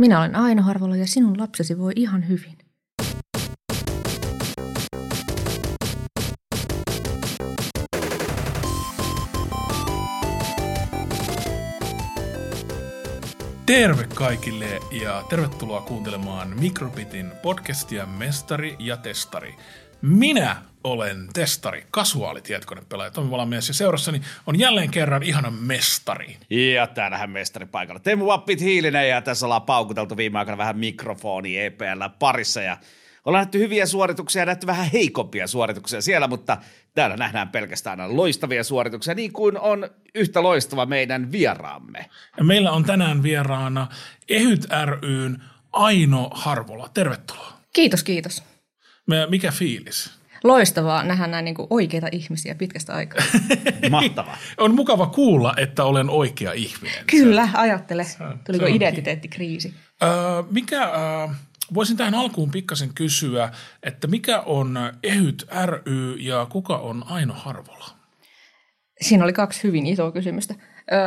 Minä olen Aino Harvola ja sinun lapsesi voi ihan hyvin. Terve kaikille ja tervetuloa kuuntelemaan Mikrobitin podcastia Mestari ja Testari. Minä olen testari, kasuaali tietokonepelaaja Tomi Valamies ja seurassani on jälleen kerran ihana mestari. Ja täällähän mestari paikalla. Teemu Vappit Hiilinen ja tässä ollaan paukuteltu viime aikoina vähän mikrofoni EPL parissa ja ollaan nähty hyviä suorituksia ja nähty vähän heikompia suorituksia siellä, mutta täällä nähdään pelkästään aina loistavia suorituksia, niin kuin on yhtä loistava meidän vieraamme. Ja meillä on tänään vieraana Ehyt ryn Aino Harvola. Tervetuloa. Kiitos, kiitos. Mikä fiilis? Loistavaa nähdä näin niin oikeita ihmisiä pitkästä aikaa. Mahtavaa. On mukava kuulla, että olen oikea ihminen. Kyllä, ajattele. Tuliko identiteettikriisi? Öö, mikä, öö, voisin tähän alkuun pikkasen kysyä, että mikä on Ehyt ry ja kuka on Aino Harvola? Siinä oli kaksi hyvin isoa kysymystä.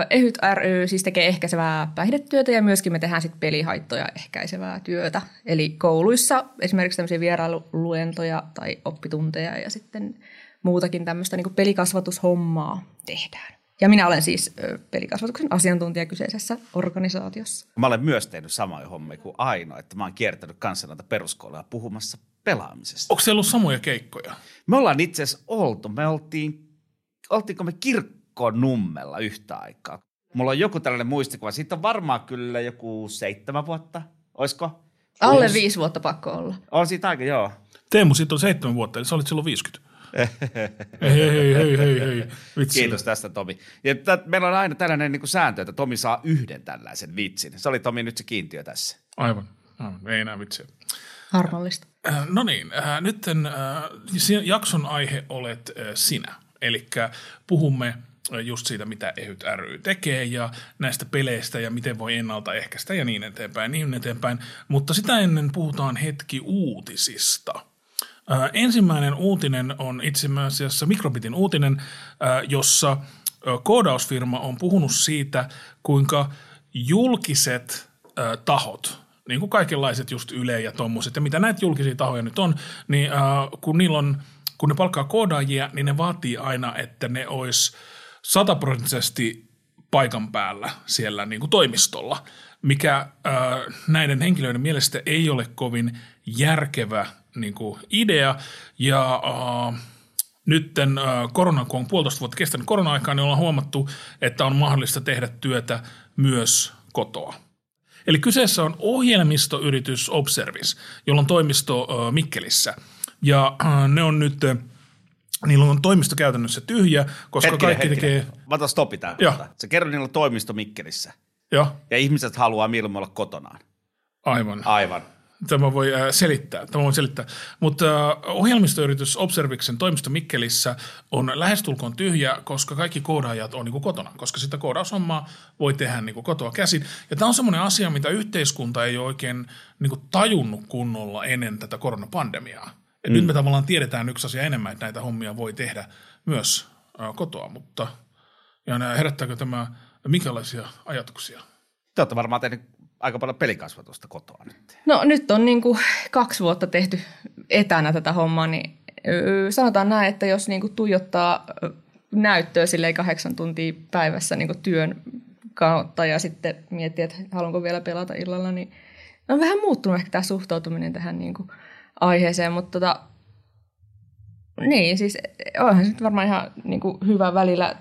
Ehyt ry siis tekee ehkäisevää päihdetyötä ja myöskin me tehdään sit pelihaittoja ehkäisevää työtä. Eli kouluissa esimerkiksi tämmöisiä vierailuluentoja tai oppitunteja ja sitten muutakin tämmöistä niin pelikasvatushommaa tehdään. Ja minä olen siis pelikasvatuksen asiantuntija kyseisessä organisaatiossa. Mä olen myös tehnyt samoja hommia kuin Aino, että mä oon kiertänyt kanssa noita peruskouluja puhumassa pelaamisesta. Onko siellä ollut samoja keikkoja? Me ollaan itse asiassa oltu, me oltiin, oltiinko me kirkkonummella yhtä aikaa. Mulla on joku tällainen muistikuva, siitä on varmaan kyllä joku seitsemän vuotta, oisko? Alle Kuusi. viisi vuotta pakko olla. On siitä aika, joo. Teemu, siitä on seitsemän vuotta, eli sä olit silloin 50. hei, hei, hei, hei, hei. Vitsi. Kiitos tästä Tomi. Ja tä, meillä on aina tällainen niin kuin sääntö, että Tomi saa yhden tällaisen vitsin. Se oli Tomi nyt se kiintiö tässä. Aivan. Aivan. Ei enää vitsiä. Harmallista. Äh, no niin, äh, nyt äh, jakson aihe olet äh, sinä. Eli puhumme just siitä, mitä Ehyt ry tekee ja näistä peleistä ja miten voi ennaltaehkäistä ja niin eteenpäin, niin eteenpäin. Mutta sitä ennen puhutaan hetki uutisista. Äh, ensimmäinen uutinen on itse asiassa Mikrobitin uutinen, äh, jossa äh, koodausfirma on puhunut siitä, kuinka julkiset äh, tahot, niin kuin kaikenlaiset just Yle ja tommoset, ja mitä näitä julkisia tahoja nyt on, niin äh, kun niillä on, kun ne palkkaa koodaajia, niin ne vaatii aina, että ne olisi sataprosenttisesti paikan päällä siellä niin kuin toimistolla, mikä äh, näiden henkilöiden mielestä ei ole kovin järkevä niin kuin idea, ja äh, nytten äh, korona, kun on puolitoista vuotta kestänyt korona-aikaa, niin ollaan huomattu, että on mahdollista tehdä työtä myös kotoa. Eli kyseessä on ohjelmistoyritys Observis, jolla on toimisto äh, Mikkelissä. Ja äh, ne on nyt, äh, niillä on toimisto käytännössä tyhjä, koska Hetkinen, kaikki hetkinen. tekee... Mä otan stopi tähän. Se kerro niillä on toimisto Mikkelissä. Joo, Ja ihmiset haluaa milloin olla kotonaan. aivan. Aivan. Tämä voi äh, selittää. Tämä voi selittää. Mutta äh, ohjelmistoyritys Observiksen toimisto Mikkelissä on lähestulkoon tyhjä, koska kaikki koodaajat on niin kuin kotona, koska sitä koodaushommaa voi tehdä niin kuin kotoa käsin. Ja tämä on semmoinen asia, mitä yhteiskunta ei ole oikein niin kuin tajunnut kunnolla ennen tätä koronapandemiaa. Et mm. Nyt me tavallaan tiedetään yksi asia enemmän, että näitä hommia voi tehdä myös kotoa, mutta ja herättääkö tämä minkälaisia ajatuksia? Te olette varmaan tehnyt aika paljon pelikasvatusta kotoa nyt. No nyt on niin kuin kaksi vuotta tehty etänä tätä hommaa, niin sanotaan näin, että jos niin kuin tuijottaa näyttöä silleen kahdeksan tuntia päivässä niin kuin työn kautta ja sitten miettii, että haluanko vielä pelata illalla, niin on vähän muuttunut ehkä tämä suhtautuminen tähän niin kuin aiheeseen, mutta tota, niin siis onhan se nyt varmaan ihan niin kuin hyvä välillä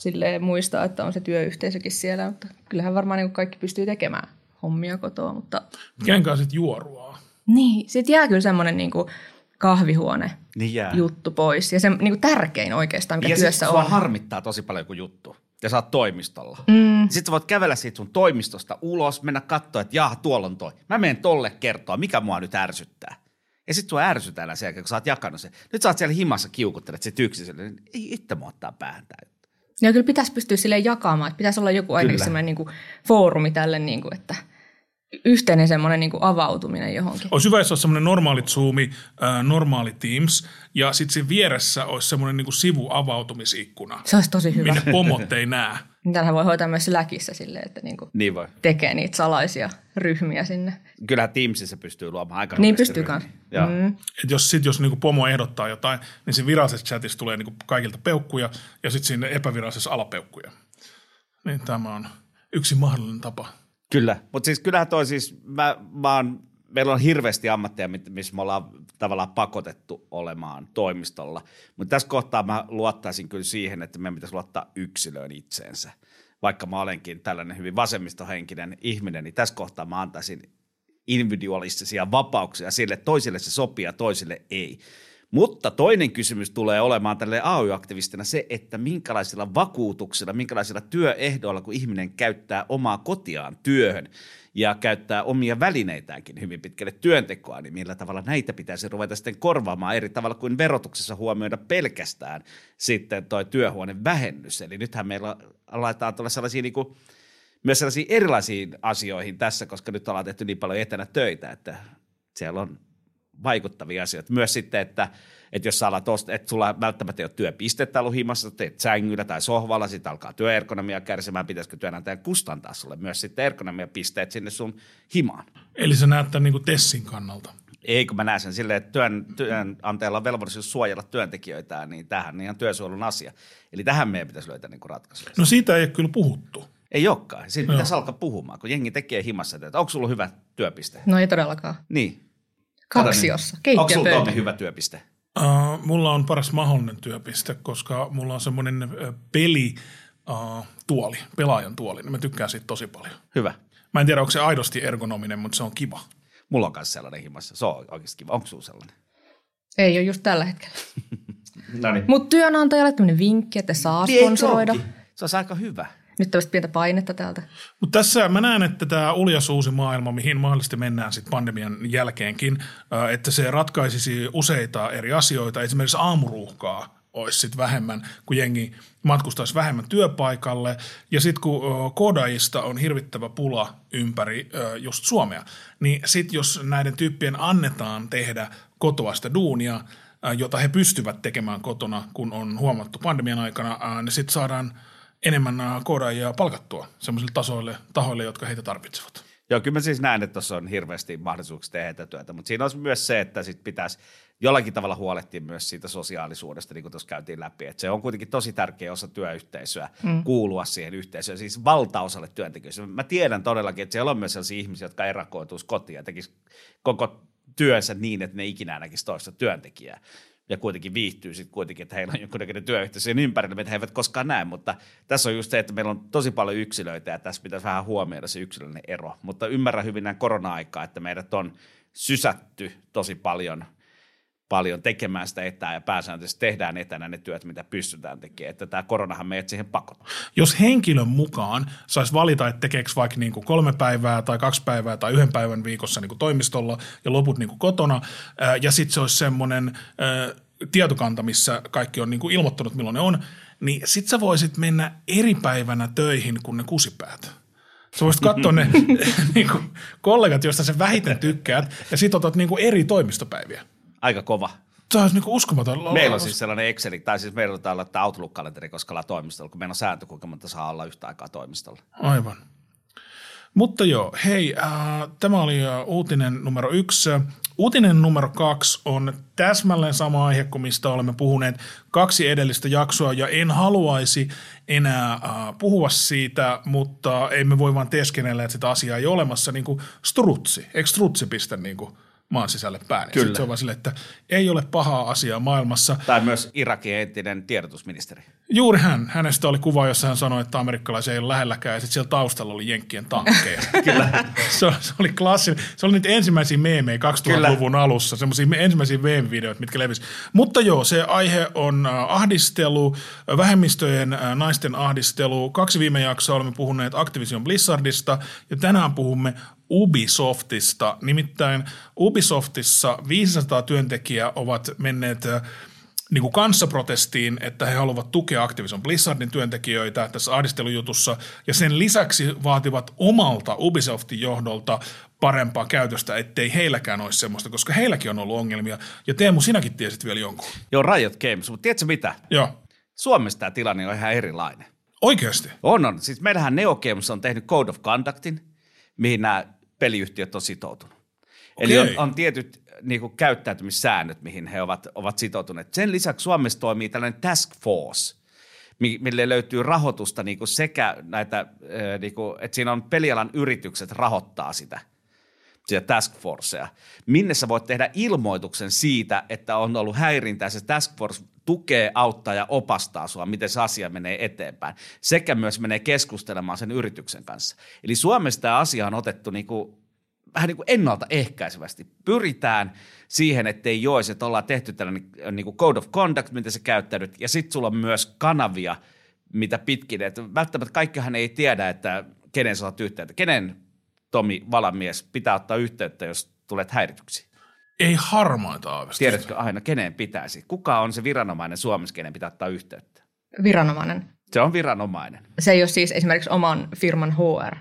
silleen muistaa, että on se työyhteisökin siellä, mutta kyllähän varmaan niin kuin kaikki pystyy tekemään hommia kotoa, mutta Kenen kanssa sitten juoruaa? niin, sitten jää kyllä semmoinen niinku kahvihuone Niin jää. juttu pois. Ja se niinku tärkein oikeastaan, mikä ja työssä sit on. harmittaa tosi paljon joku juttu. Ja sä oot toimistolla. Mm, Sitten sä voit kävellä siitä sun toimistosta ulos, mennä katsoa, että jaha, tuolla on toi. Mä menen tolle kertoa, mikä mua nyt ärsyttää. Ja sitten sua ärsytään sen jälkeen, kun sä oot jakanut sen. Nyt sä oot siellä himassa kiukuttelet sit yksiselle. Niin ei itse mua ottaa päähän tää juttu. ja kyllä pitäisi pystyä silleen jakamaan, että pitäisi olla joku ainakin semmoinen niinku foorumi tälle, niinku, että yhteinen semmoinen niinku avautuminen johonkin. Olisi hyvä, jos olisi semmoinen normaali Zoomi, äh, normaali Teams, ja sitten siinä vieressä olisi semmoinen niin sivuavautumisikkuna, Se olisi tosi hyvä. minne pomot ei näe. Niitähän voi hoitaa myös läkissä silleen, että niinku Niin voi. tekee niitä salaisia ryhmiä sinne. Kyllähän Teamsissa pystyy luomaan aika Niin pystyy. Mm. Et jos sit, jos niinku pomo ehdottaa jotain, niin siinä virallisessa chatissa tulee niinku kaikilta peukkuja ja sitten siinä epävirallisessa alapeukkuja. Niin tämä on yksi mahdollinen tapa. Kyllä, mutta siis kyllähän toi siis, mä, mä oon, meillä on hirveästi ammatteja, mit- missä me ollaan tavallaan pakotettu olemaan toimistolla. Mutta tässä kohtaa mä luottaisin kyllä siihen, että meidän pitäisi luottaa yksilöön itseensä. Vaikka mä olenkin tällainen hyvin vasemmistohenkinen ihminen, niin tässä kohtaa mä antaisin individualistisia vapauksia sille, toisille se sopii ja toisille ei. Mutta toinen kysymys tulee olemaan tälle AY-aktivistina se, että minkälaisilla vakuutuksilla, minkälaisilla työehdoilla, kun ihminen käyttää omaa kotiaan työhön ja käyttää omia välineitäänkin hyvin pitkälle työntekoa, niin millä tavalla näitä pitäisi ruveta sitten korvaamaan eri tavalla kuin verotuksessa huomioida pelkästään sitten toi työhuoneen vähennys. Eli nythän meillä laitetaan tulla sellaisia niin kuin, myös sellaisiin erilaisiin asioihin tässä, koska nyt ollaan tehty niin paljon etänä töitä, että siellä on vaikuttavia asioita. Myös sitten, että, että jos sä alat osta, että sulla välttämättä ei ole työpistettä ollut himassa, teet sängyllä tai sohvalla, sitten alkaa työergonomia kärsimään, pitäisikö työnantajan kustantaa sulle myös sitten ergonomiapisteet sinne sun himaan. Eli se näyttää niinku Tessin kannalta. Ei, kun mä näen sen silleen, että työn, työnantajalla on velvollisuus suojella työntekijöitään, niin tähän on ihan työsuojelun asia. Eli tähän meidän pitäisi löytää niin ratkaisuja. No siitä ei ole kyllä puhuttu. Ei olekaan. Siitä pitäisi alkaa puhumaan, kun jengi tekee himassa, että onko sulla hyvä työpiste? No ei todellakaan. Niin. Kaksiossa, Onko sulla keittiöpöytä. Tommi hyvä työpiste? Uh, mulla on paras mahdollinen työpiste, koska mulla on semmoinen peli uh, tuoli, pelaajan tuoli, niin mä tykkään siitä tosi paljon. Hyvä. Mä en tiedä, onko se aidosti ergonominen, mutta se on kiva. Mulla on myös sellainen himassa. Se on oikeasti kiva. Onko sulla sellainen? Ei ole just tällä hetkellä. No niin. Mutta työnantajalle tämmöinen vinkki, että saa sponsoroida. Se on aika hyvä. Nyt tämmöistä pientä painetta täältä. Mutta tässä mä näen, että tämä uljas uusi maailma, mihin mahdollisesti mennään sitten pandemian jälkeenkin, ää, että se ratkaisisi useita eri asioita. Esimerkiksi aamuruuhkaa olisi sitten vähemmän, kun jengi matkustaisi vähemmän työpaikalle. Ja sitten kun ö, koodaajista on hirvittävä pula ympäri ö, just Suomea, niin sitten jos näiden tyyppien annetaan tehdä kotoa sitä duunia, jota he pystyvät tekemään kotona, kun on huomattu pandemian aikana, niin sitten saadaan enemmän ää, koodaajia palkattua sellaisille tasoille, tahoille, jotka heitä tarvitsevat. Joo, kyllä mä siis näen, että tuossa on hirveästi mahdollisuuksia tehdä tätä työtä, mutta siinä on myös se, että sit pitäisi jollakin tavalla huolehtia myös siitä sosiaalisuudesta, niin kuin tuossa käytiin läpi. Että se on kuitenkin tosi tärkeä osa työyhteisöä, mm. kuulua siihen yhteisöön, siis valtaosalle työntekijöistä. Mä tiedän todellakin, että siellä on myös sellaisia ihmisiä, jotka erakoituisi kotiin ja tekisi koko työnsä niin, että ne ikinä näkisi toista työntekijää. Ja kuitenkin viihtyy sitten kuitenkin, että heillä on jonkunnäköinen työyhteisö sen ympärillä, mitä he eivät koskaan näe. Mutta tässä on just se, että meillä on tosi paljon yksilöitä ja tässä pitäisi vähän huomioida se yksilöllinen ero. Mutta ymmärrän hyvin näin korona-aikaa, että meidät on sysätty tosi paljon, paljon tekemään sitä etää ja pääsääntöisesti tehdään etänä ne työt, mitä pystytään tekemään. Että tämä koronahan meidät siihen pakottaa. Jos henkilön mukaan saisi valita, että tekeekö vaikka niin kuin kolme päivää tai kaksi päivää tai yhden päivän viikossa niin kuin toimistolla ja loput niin kuin kotona, ää, ja sitten se olisi semmoinen ää, tietokanta, missä kaikki on niin kuin ilmoittanut, milloin ne on, niin sitten sä voisit mennä eri päivänä töihin kuin ne kusipäät. Sä voisit katsoa ne niin kuin kollegat, joista sä vähiten tykkäät, ja sitten otat niin kuin eri toimistopäiviä. Aika kova. Se olisi niin kuin uskomaton. Meillä on siis sellainen Excel, tai siis meillä on täällä tämä Outlook-kalenteri, koska ollaan toimistolla, kun meillä on sääntö, kuinka monta saa olla yhtä aikaa toimistolla. Aivan. Mutta joo, hei, äh, tämä oli äh, uutinen numero yksi. Uutinen numero kaksi on täsmälleen sama aihe kuin mistä olemme puhuneet kaksi edellistä jaksoa, ja en haluaisi enää äh, puhua siitä, mutta emme voi vaan teeskennellä, että sitä asiaa ei ole olemassa, niin kuin strutsi. Eikö strutsi pistä niin kuin maan sisälle pään? Ja Kyllä. se on vaan sille, että ei ole pahaa asiaa maailmassa. Tai myös Irakin entinen tiedotusministeri. Juuri hän. Hänestä oli kuva, jossa hän sanoi, että amerikkalaisia ei ole lähelläkään, ja sitten siellä taustalla oli Jenkkien tankkeja. Kyllä. se, oli- se oli klassinen. Se oli niitä ensimmäisiä meemejä 2000-luvun alussa, semmoisia ensimmäisiä meemivideoita, mitkä levisi. Mutta joo, se aihe on äh, ahdistelu, äh, vähemmistöjen äh, naisten ahdistelu. Kaksi viime jaksoa olemme puhuneet Activision Blizzardista, ja tänään puhumme Ubisoftista. Nimittäin Ubisoftissa 500 työntekijää ovat menneet äh, niin kuin kanssaprotestiin, että he haluavat tukea Activision Blizzardin työntekijöitä tässä ahdistelujutussa, ja sen lisäksi vaativat omalta Ubisoftin johdolta parempaa käytöstä, ettei heilläkään olisi semmoista, koska heilläkin on ollut ongelmia. Ja Teemu, sinäkin tiesit vielä jonkun. Joo, Riot Games, mutta tiedätkö mitä? Joo. Suomessa tämä tilanne on ihan erilainen. Oikeasti? On, on. Siis meillähän Neo Games on tehnyt Code of Conductin, mihin nämä peliyhtiöt on sitoutunut. Eli on, on tietyt niin kuin, käyttäytymissäännöt, mihin he ovat, ovat sitoutuneet. Sen lisäksi Suomessa toimii tällainen task force, mi- mille löytyy rahoitusta niin kuin sekä näitä, äh, niin kuin, että siinä on pelialan yritykset rahoittaa sitä, sitä task forcea, minne sä voit tehdä ilmoituksen siitä, että on ollut häirintää. Se task force tukee, auttaa ja opastaa sua, miten se asia menee eteenpäin. Sekä myös menee keskustelemaan sen yrityksen kanssa. Eli Suomessa tämä asia on otettu niin kuin, vähän niin kuin ennaltaehkäisevästi. Pyritään siihen, ettei joisi, että ollaan tehty tällainen niin kuin code of conduct, miten sä käyttäydyt, ja sitten sulla on myös kanavia, mitä pitkin. Että välttämättä kaikkihan ei tiedä, että kenen sä oot yhteyttä. Kenen Tomi Valamies pitää ottaa yhteyttä, jos tulet häirityksi? Ei harmaita aavistusta. Tiedätkö aina, kenen pitäisi? Kuka on se viranomainen Suomessa, kenen pitää ottaa yhteyttä? Viranomainen. Se on viranomainen. Se ei ole siis esimerkiksi oman firman HR.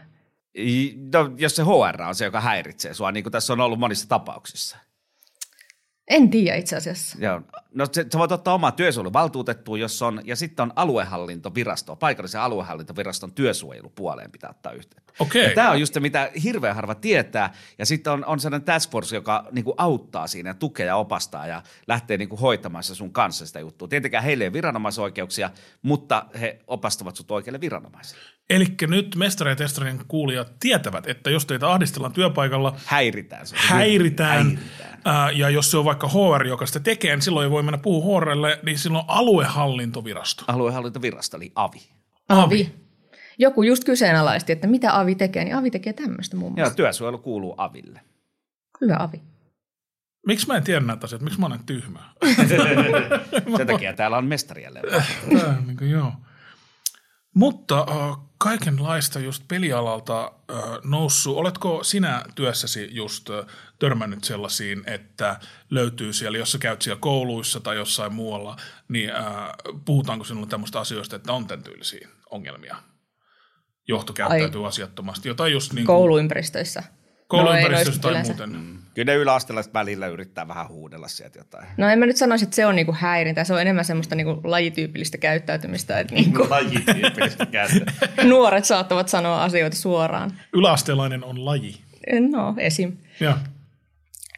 No, jos se HR on se, joka häiritsee sua, niin kuin tässä on ollut monissa tapauksissa. En tiedä itse asiassa. Joo. No se, sä voit ottaa omaa työsuojeluvaltuutettua, jos on, ja sitten on aluehallintovirasto, paikallisen aluehallintoviraston työsuojelupuoleen pitää ottaa yhteyttä. Ja tämä on just se, mitä hirveän harva tietää, ja sitten on, on sellainen task force, joka niinku auttaa siinä tukee ja opastaa ja lähtee niinku hoitamaan se sun kanssa sitä juttua. Tietenkään heille ei viranomaisoikeuksia, mutta he opastavat sut oikealle viranomaiselle. Eli nyt mestari ja testarien kuulijat tietävät, että jos teitä ahdistellaan työpaikalla, Häiritään. Se. häiritään, Häiritään. ää, ja jos se on vaikka HR, joka sitä tekee, niin silloin ei voi mennä puhua HRlle, niin silloin aluehallintovirasto. Aluehallintovirasto, eli AVI. Avi. Joku just kyseenalaisti, että mitä Avi tekee, niin Avi tekee tämmöistä muun Joo, muassa. työsuojelu kuuluu AVille. Hyvä Avi. Miksi mä en tiedä näitä asioita? Miksi mä olen tyhmä? Sen takia täällä on mestari jälleen. Tää, niin kuin, joo. Mutta äh, kaikenlaista just pelialalta äh, noussut. Oletko sinä työssäsi just äh, törmännyt sellaisiin, että löytyy siellä, jos sä käyt siellä kouluissa tai jossain muualla, niin äh, puhutaanko sinulle tämmöistä asioista, että on tämän tyylisiä ongelmia? Johto käyttäytyy asiattomasti. Jotain just niin kuin Kouluympäristöissä. kouluympäristössä No tai noista muuten. yleensä. Kyllä ne yläasteelaiset välillä yrittää vähän huudella sieltä jotain. No en mä nyt sanoisi, että se on niinku häirintä. Se on enemmän semmoista niinku lajityypillistä käyttäytymistä. Että niinku Lajityyppistä käyttöä. nuoret saattavat sanoa asioita suoraan. Yläasteelainen on laji. No, esim. Ja.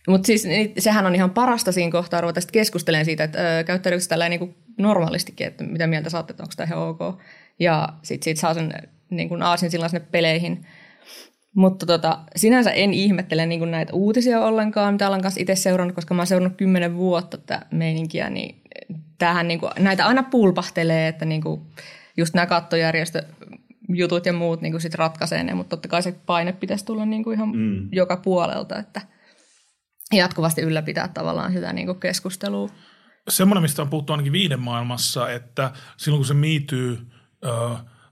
Mutta siis sehän on ihan parasta siinä kohtaa ruveta sitten keskustelemaan siitä, että ö, käyttäytyykö se tällä niin normaalistikin, että mitä mieltä saatte, että onko tämä ihan ok. Ja sitten siitä saa sen niin kuin aasin silloin sinne peleihin. Mutta tota, sinänsä en ihmettele niin kuin näitä uutisia ollenkaan, mitä olen kanssa itse seurannut, koska mä oon seurannut kymmenen vuotta tätä meininkiä, niin tämähän niin kuin, näitä aina pulpahtelee, että niin kuin just nämä kattojärjestö jutut ja muut niin kuin sit ratkaisee ne, mutta totta kai se paine pitäisi tulla niin kuin ihan mm. joka puolelta, että jatkuvasti ylläpitää tavallaan sitä niin kuin keskustelua. semmoinen, mistä on puhuttu ainakin viiden maailmassa, että silloin kun se miityy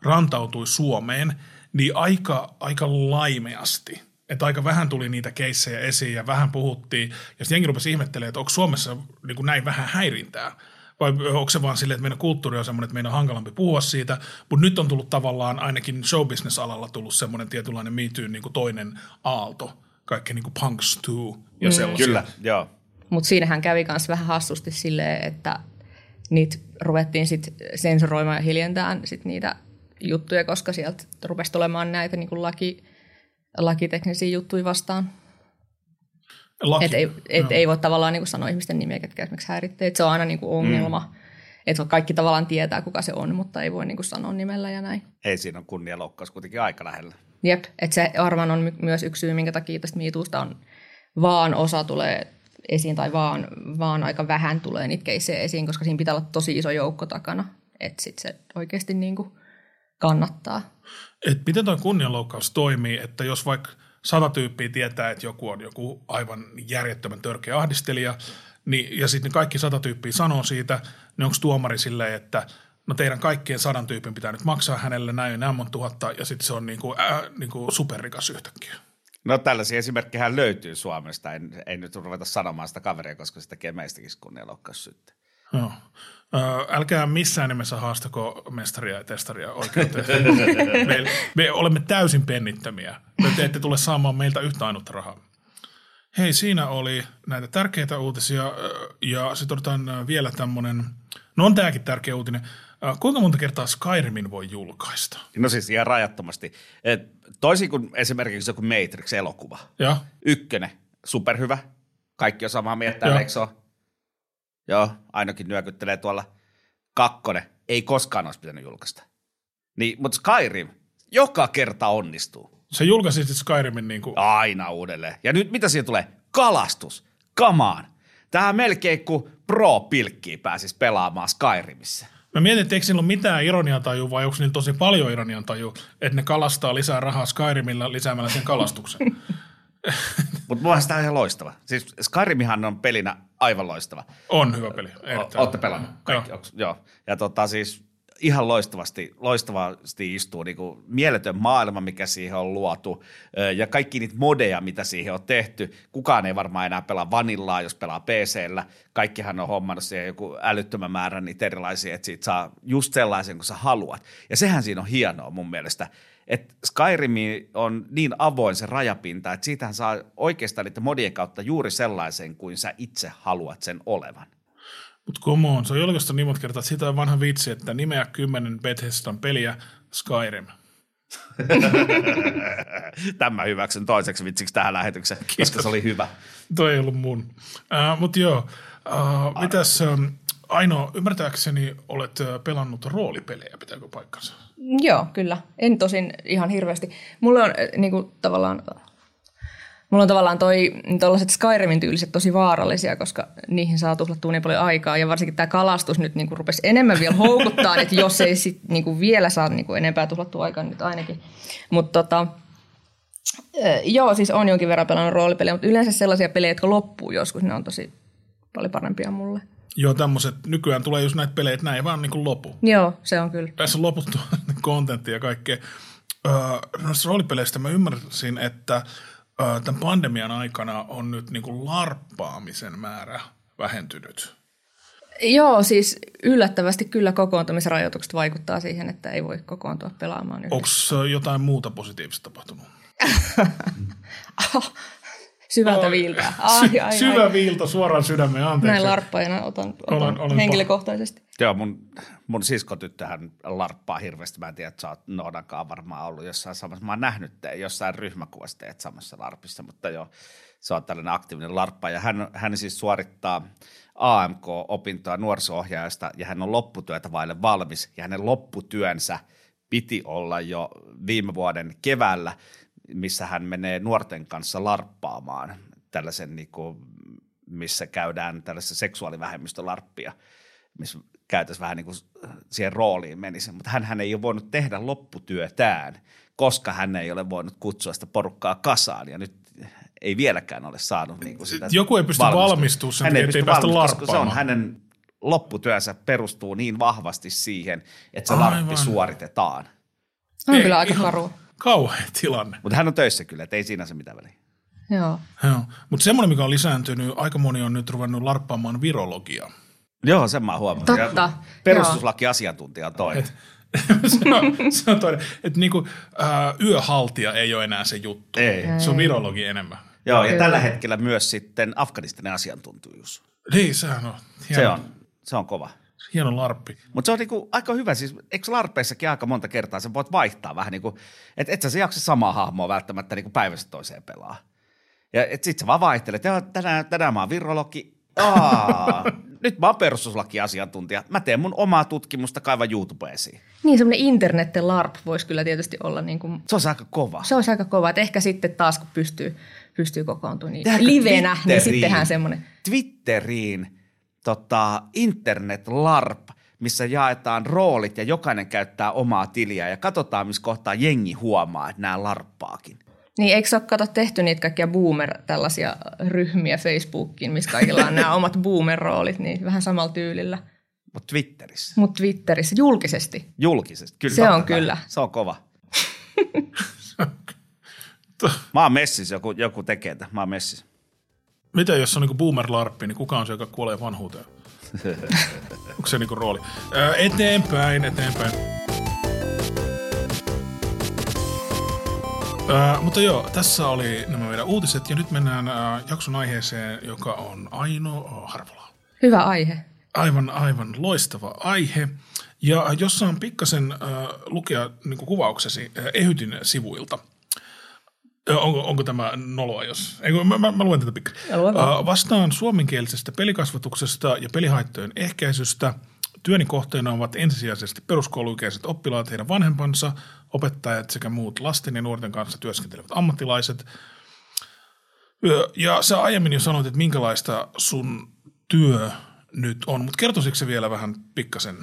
rantautui Suomeen, niin aika, aika laimeasti. Että aika vähän tuli niitä keissejä esiin ja vähän puhuttiin. Ja sitten jengi rupesi ihmettelemään, että onko Suomessa niin kuin näin vähän häirintää. Vai onko se vaan silleen, että meidän kulttuuri on semmoinen, että meidän on hankalampi puhua siitä. Mutta nyt on tullut tavallaan ainakin showbusiness-alalla tullut semmoinen tietynlainen miityyn niin kuin toinen aalto. Kaikki niin kuin punks too ja sellaisia. Kyllä, joo. Mutta siinähän kävi myös vähän hassusti silleen, että niitä ruvettiin sitten sensuroimaan ja hiljentämään sit niitä juttuja, koska sieltä rupesi tulemaan näitä niin kuin laki, lakiteknisiä juttuja vastaan. Laki. Että ei, et ei voi tavallaan niin kuin sanoa ihmisten nimiä, ketkä esimerkiksi häiritsee. Et se on aina niin kuin ongelma. Mm. Että kaikki tavallaan tietää, kuka se on, mutta ei voi niin kuin sanoa nimellä ja näin. Ei siinä on kunnianloukkaus kuitenkin aika lähellä. Jep, että se varmaan on my- myös yksi syy, minkä takia tästä miituusta on vaan osa tulee esiin tai vaan, vaan aika vähän tulee niitä keissejä esiin, koska siinä pitää olla tosi iso joukko takana, että sitten se oikeasti niin kuin kannattaa. Et miten tuo kunnianloukkaus toimii, että jos vaikka sata tyyppiä tietää, että joku on joku aivan järjettömän törkeä ahdistelija, niin, ja sitten kaikki sata tyyppiä sanoo siitä, niin onko tuomari silleen, että no teidän kaikkien sadan tyypin pitää nyt maksaa hänelle näin ja näin monta tuhatta, ja sitten se on niinku, äh, niinku superrikas yhtäkkiä. No tällaisia esimerkkejä löytyy Suomesta. En, ei nyt ruveta sanomaan sitä kaveria, koska se tekee meistäkin kunnianloukkaus sitten. Joo. Ö, älkää missään nimessä haastako mestaria ja testaria oikeuteen. me, me olemme täysin pennittömiä. Te ette tule saamaan meiltä yhtä ainutta rahaa. Hei, siinä oli näitä tärkeitä uutisia ja sitten otetaan vielä tämmöinen, no on tämäkin tärkeä uutinen. Äh, kuinka monta kertaa Skyrimin voi julkaista? No siis ihan rajattomasti. Toisin kuin esimerkiksi joku Matrix-elokuva. Ja, Ykkönen, superhyvä. Kaikki on samaa mieltä, eikö se? Joo, ainakin nyökyttelee tuolla. Kakkonen, ei koskaan olisi pitänyt julkaista. Niin, mutta Skyrim joka kerta onnistuu. se julkaisi sitten Skyrimin niin kuin, Aina uudelleen. Ja nyt mitä siihen tulee? Kalastus. Kamaan. Tähän melkein kuin pro-pilkkiä pääsis pelaamaan Skyrimissä. Mä mietin, että eikö niillä ole mitään ironiantaju vai onko niillä tosi paljon ironiantaju, että ne kalastaa lisää rahaa Skyrimillä lisäämällä sen kalastuksen. Mutta mielestä tämä on ihan loistava. Siis Skyrimihan on pelinä aivan loistava. On hyvä peli. O- erittäin Ootte hyvä. pelannut kaikki? Joo. Joo. joo. Ja tota siis ihan loistavasti, loistavasti istuu niin kuin mieletön maailma, mikä siihen on luotu ja kaikki niitä modeja, mitä siihen on tehty. Kukaan ei varmaan enää pelaa vanillaa, jos pelaa PCllä. Kaikkihan on hommannut siihen joku älyttömän määrän niitä erilaisia, että siitä saa just sellaisen kuin sä haluat. Ja sehän siinä on hienoa mun mielestä, että Skyrim on niin avoin se rajapinta, että siitähän saa oikeastaan niiden modien kautta juuri sellaisen kuin sä itse haluat sen olevan. Mutta come on, se on julkaistu niin monta kertaa, että siitä on vanha vitsi, että nimeä kymmenen Bethesdan peliä Skyrim. Tämä hyväksyn toiseksi vitsiksi tähän lähetykseen, koska se oli hyvä. Toi ei ollut mun. Uh, Mutta joo, uh, mitäs um, Aino, ymmärtääkseni olet äh, pelannut roolipelejä, pitääkö paikkansa? Joo, kyllä. En tosin ihan hirveästi. Mulla on äh, niin kuin, tavallaan, mulla on tavallaan toi, tollaset Skyrimin tyyliset tosi vaarallisia, koska niihin saa tuhlattua niin paljon aikaa. Ja varsinkin tämä kalastus nyt niin kuin, rupesi enemmän vielä houkuttaa, että jos ei sit, niin kuin, vielä saa niin kuin, enempää tuhlattua aikaa nyt ainakin. Mutta tota, joo, siis on jonkin verran pelannut roolipelejä, mutta yleensä sellaisia pelejä, jotka loppuu joskus, ne on tosi paljon parempia mulle. Joo, tämmöiset, nykyään tulee just näitä pelejä, että näin vaan niin kuin lopu. Joo, se on kyllä. Tässä on loputtu kontenttia ja kaikkea. Öö, noista roolipeleistä mä ymmärsin, että tämän pandemian aikana on nyt niin kuin larppaamisen määrä vähentynyt. Joo, siis yllättävästi kyllä kokoontumisrajoitukset vaikuttaa siihen, että ei voi kokoontua pelaamaan yhdessä. Onko jotain muuta positiivista tapahtunut? Syvältä viiltää. Ai, ai, Syvä ai. viilto suoraan sydämeen, anteeksi. Näin larppajana otan, otan Olen- olen henkilökohtaisesti. Joo, mun, mun siskotyttöhän larppaa hirveästi. Mä en tiedä, että sä oot Noodankaan varmaan ollut jossain samassa. Mä oon nähnyt te, jossain ryhmäkuvassa teet samassa larpissa, mutta joo, se on tällainen aktiivinen larppa. Ja hän, hän siis suorittaa AMK-opintoa nuoriso-ohjaajasta ja hän on lopputyötä vaille valmis. Ja hänen lopputyönsä piti olla jo viime vuoden keväällä, missä hän menee nuorten kanssa larppaamaan tällaisen, niin kuin, missä käydään tällaista seksuaalivähemmistölarppia missä käytäisiin vähän niin kuin siihen rooliin menisi. Mutta hän, hän ei ole voinut tehdä lopputyötään, koska hän ei ole voinut kutsua sitä porukkaa kasaan. Ja nyt ei vieläkään ole saanut niin kuin sitä Joku ei pysty valmistumaan sen Hän ei pysty päästä valmistumaan, koska se on larppaamaan. hänen lopputyönsä perustuu niin vahvasti siihen, että se Aivan. larppi suoritetaan. On Ei, kyllä aika ihan karu. Kauhea tilanne. Mutta hän on töissä kyllä, että ei siinä se mitään väliä. Joo. Joo. Mutta semmoinen, mikä on lisääntynyt, aika moni on nyt ruvennut larppaamaan virologiaa. Joo, sen mä oon huomannut. Totta, Ja Perustuslakiasiantuntija on toinen. se, on, se on toinen, että niinku, äh, yöhaltija ei ole enää se juttu. Ei. Se on virologi enemmän. Joo, ja Kyllä. tällä hetkellä myös sitten Afganistanin asiantuntijuus. Niin, sehän on hieno, Se on, se on kova. Hieno larppi. Mutta se on niinku aika hyvä, siis eikö larpeissakin aika monta kertaa sä voit vaihtaa vähän niin kuin, että et sä se jaksa samaa hahmoa välttämättä niinku päivästä toiseen pelaa. Ja et sit sä vaan vaihtelet, ja tänään, tänään mä oon virologi, Aa, nyt mä oon perustuslakiasiantuntija. Mä teen mun omaa tutkimusta kaiva YouTubeen esiin. Niin semmoinen internetten larp voisi kyllä tietysti olla niin kuin, Se on aika kova. se olisi aika kova. Että ehkä sitten taas kun pystyy, pystyy kokoontumaan niin livenä, niin Twitteriin? sitten tehdään semmoinen. Twitteriin tota, internet larp, missä jaetaan roolit ja jokainen käyttää omaa tiliä ja katsotaan, missä kohtaa jengi huomaa, että nämä larppaakin. Niin eikö ole kato tehty niitä kaikkia boomer tällaisia ryhmiä Facebookiin, missä kaikilla on nämä omat boomer-roolit, niin vähän samalla tyylillä. Mutta Twitterissä, Mutta Twitterissä julkisesti. julkisesti. Kyllä, Se on kyllä. Se on kova. Mä oon messissä, joku, joku tekee tätä. Mä oon messissä. Mitä jos on niinku boomer-larppi, niin kuka on se, joka kuolee vanhuuteen? Onko se niinku rooli? Ää, eteenpäin, eteenpäin. Ää, mutta joo, tässä oli nämä meidän uutiset ja nyt mennään ää, jakson aiheeseen, joka on Aino Harvola. Hyvä aihe. Aivan, aivan loistava aihe. Ja jos saan pikkasen äh, lukea niin kuvauksesi äh, Ehytin sivuilta, Onko, onko tämä noloa, jos... Eikö, mä, mä, mä luen tätä pikkasen. Uh, vastaan suomenkielisestä pelikasvatuksesta ja pelihaittojen ehkäisystä. Työni kohteena ovat ensisijaisesti peruskouluikäiset oppilaat, heidän vanhempansa, opettajat sekä muut lasten ja nuorten kanssa työskentelevät ammattilaiset. Ja sä aiemmin jo sanoit, että minkälaista sun työ nyt on, mutta kertoisitko vielä vähän pikkasen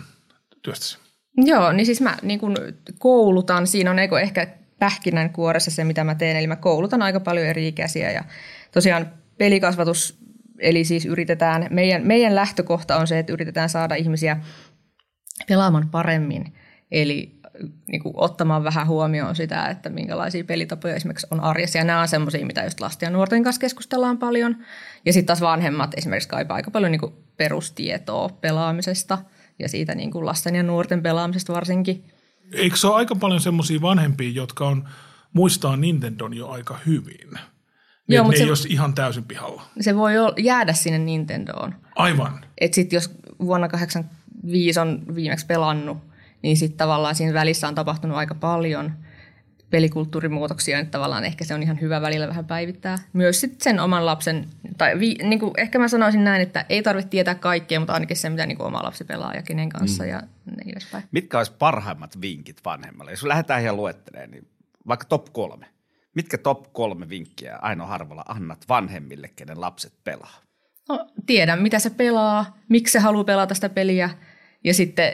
työstäsi? Joo, niin siis mä niin kun koulutan, siinä on eikö ehkä pähkinänkuoressa se, mitä mä teen, eli mä koulutan aika paljon eri ikäisiä ja tosiaan pelikasvatus, eli siis yritetään, meidän, meidän lähtökohta on se, että yritetään saada ihmisiä pelaamaan paremmin, eli niin kuin ottamaan vähän huomioon sitä, että minkälaisia pelitapoja esimerkiksi on arjessa. Ja nämä on semmoisia, mitä just lasten ja nuorten kanssa keskustellaan paljon. Ja sitten taas vanhemmat esimerkiksi kaipaa aika paljon niin kuin perustietoa pelaamisesta ja siitä niin kuin lasten ja nuorten pelaamisesta varsinkin. Eikö se ole aika paljon semmoisia vanhempia, jotka on muistaa Nintendon jo aika hyvin? Niin, Joo, mutta ne se, ei ole ihan täysin pihalla. Se voi jäädä sinne Nintendoon. Aivan. Että sitten jos vuonna 85 on viimeksi pelannut, niin sitten tavallaan siinä välissä on tapahtunut aika paljon pelikulttuurimuutoksia, että tavallaan ehkä se on ihan hyvä välillä vähän päivittää. Myös sit sen oman lapsen, tai vi, niin kuin ehkä mä sanoisin näin, että ei tarvitse tietää kaikkea, mutta ainakin se, mitä niin kuin oma lapsi pelaa ja kenen kanssa mm. ja niin edespäin. Mitkä olisi parhaimmat vinkit vanhemmalle? Jos lähdetään ihan luettelemaan, niin vaikka top kolme. Mitkä top kolme vinkkiä Aino Harvola annat vanhemmille, kenen lapset pelaa? No, tiedän, mitä se pelaa, miksi se haluaa pelata sitä peliä ja sitten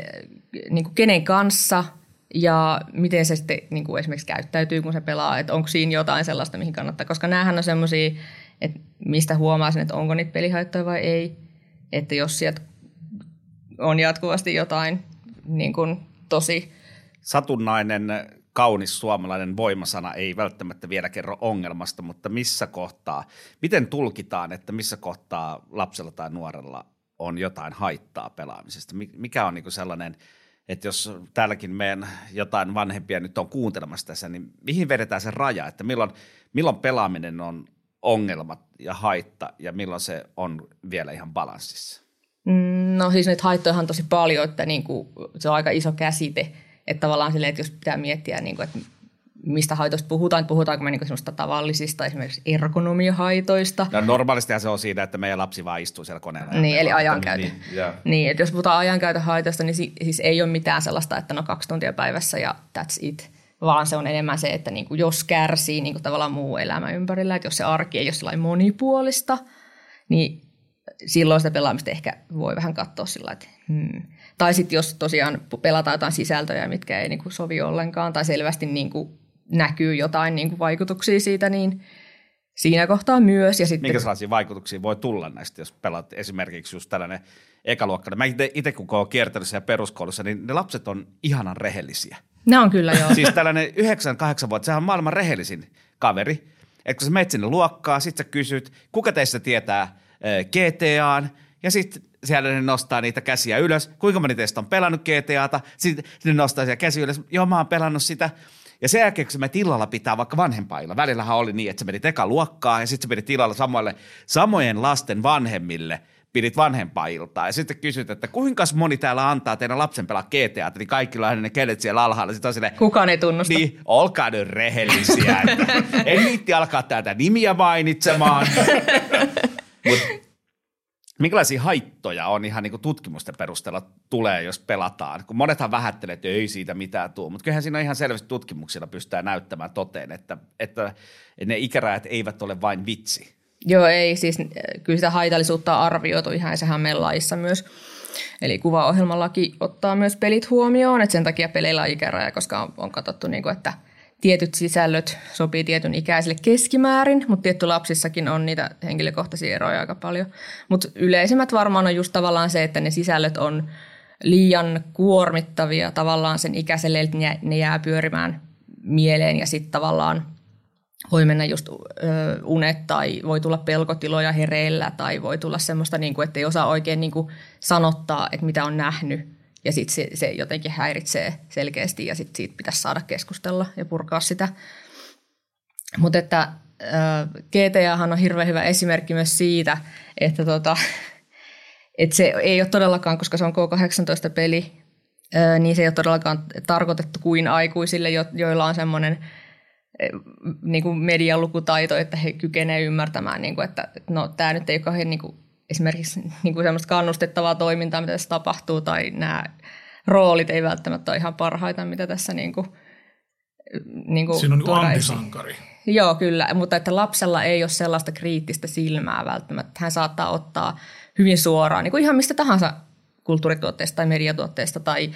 niin kuin kenen kanssa ja miten se sitten niin kuin esimerkiksi käyttäytyy, kun se pelaa, että onko siinä jotain sellaista, mihin kannattaa, koska näähän on semmoisia, että mistä huomaa sen, että onko niitä pelihaittoja vai ei, että jos sieltä on jatkuvasti jotain niin kuin tosi... Satunnainen kaunis suomalainen voimasana ei välttämättä vielä kerro ongelmasta, mutta missä kohtaa, miten tulkitaan, että missä kohtaa lapsella tai nuorella on jotain haittaa pelaamisesta? Mikä on niin sellainen, että jos täälläkin meidän jotain vanhempia nyt on kuuntelemassa tässä, niin mihin vedetään se raja, että milloin, milloin pelaaminen on ongelma ja haitta ja milloin se on vielä ihan balanssissa? Mm, no siis nyt haittoja on tosi paljon, että niin kuin, se on aika iso käsite, että tavallaan silleen, että jos pitää miettiä, niin kuin, että mistä haitoista puhutaan, puhutaanko me niin semmoista tavallisista esimerkiksi ergonomiahaitoista. No normaalistihan se on siitä, että meidän lapsi vaan istuu siellä koneella. Niin, eli ajankäytö. Niin, yeah. niin, että jos puhutaan ajankäytön haitoista, niin siis ei ole mitään sellaista, että no kaksi tuntia päivässä ja that's it vaan se on enemmän se, että niin kuin jos kärsii niin kuin tavallaan muu elämä ympärillä, että jos se arki ei ole sellainen monipuolista, niin silloin sitä pelaamista ehkä voi vähän katsoa sillä että hmm. Tai sitten jos tosiaan pelataan jotain sisältöjä, mitkä ei niin kuin sovi ollenkaan, tai selvästi niin kuin näkyy jotain niin kuin vaikutuksia siitä, niin siinä kohtaa myös. Ja sitten... Minkälaisia vaikutuksia voi tulla näistä, jos pelaat esimerkiksi just tällainen ekaluokkainen. Mä itse kun olen kiertänyt siellä peruskoulussa, niin ne lapset on ihanan rehellisiä. Ne on kyllä joo. siis tällainen 9-8 vuotta, sehän on maailman rehellisin kaveri. Että kun sä menet sinne luokkaa, sit sä kysyt, kuka teistä tietää GTAn, ja sitten siellä ne nostaa niitä käsiä ylös. Kuinka moni teistä on pelannut GTAta? Sitten ne nostaa siellä käsiä ylös. Joo, mä oon pelannut sitä. Ja sen jälkeen, kun sä menet illalla pitää vaikka vanhempailla, välillähän oli niin, että sä menit eka luokkaa ja sitten sä menit illalla samoille, samojen lasten vanhemmille pidit vanhempailtaa ja sitten kysyt, että kuinka moni täällä antaa teidän lapsen pelaa GTA, niin kaikilla on ne kelet siellä alhaalla. Sitten on sille, Kukaan ei tunnusta. Niin, olkaa nyt rehellisiä. Että en niitti alkaa täältä nimiä mainitsemaan. Mutta Minkälaisia haittoja on ihan niin kuin tutkimusten perusteella tulee, jos pelataan? Kun monethan vähättelee, että ei siitä mitään tule, mutta kyllähän siinä ihan selvästi tutkimuksilla pystytään näyttämään toteen, että, että ne ikärajat eivät ole vain vitsi. Joo, ei. Siis kyllä sitä haitallisuutta on arvioitu ihan SHM laissa myös. Eli kuvaohjelmalaki ottaa myös pelit huomioon, että sen takia peleillä on ikäraja, koska on, on katsottu, niin kuin, että – tietyt sisällöt sopii tietyn ikäisille keskimäärin, mutta tietty lapsissakin on niitä henkilökohtaisia eroja aika paljon. Mutta yleisimmät varmaan on just tavallaan se, että ne sisällöt on liian kuormittavia tavallaan sen ikäiselle, että ne jää pyörimään mieleen ja sitten tavallaan voi mennä just unet tai voi tulla pelkotiloja hereillä tai voi tulla semmoista, niin kuin, että ei osaa oikein niin kuin sanottaa, että mitä on nähnyt ja sitten se, se jotenkin häiritsee selkeästi ja sitten siitä pitäisi saada keskustella ja purkaa sitä. Mutta että GTA on hirveän hyvä esimerkki myös siitä, että tota, et se ei ole todellakaan, koska se on K18-peli, niin se ei ole todellakaan tarkoitettu kuin aikuisille, joilla on semmoinen niin kuin median että he kykenevät ymmärtämään, niin kuin, että no, tämä nyt ei ole kauhean niin kuin, esimerkiksi niin kuin semmoista kannustettavaa toimintaa, mitä tässä tapahtuu, tai nämä roolit ei välttämättä ole ihan parhaita, mitä tässä niin kuin, niin kuin Siinä on niin antisankari. Joo, kyllä, mutta että lapsella ei ole sellaista kriittistä silmää välttämättä. Hän saattaa ottaa hyvin suoraan, niin kuin ihan mistä tahansa kulttuurituotteesta tai mediatuotteesta tai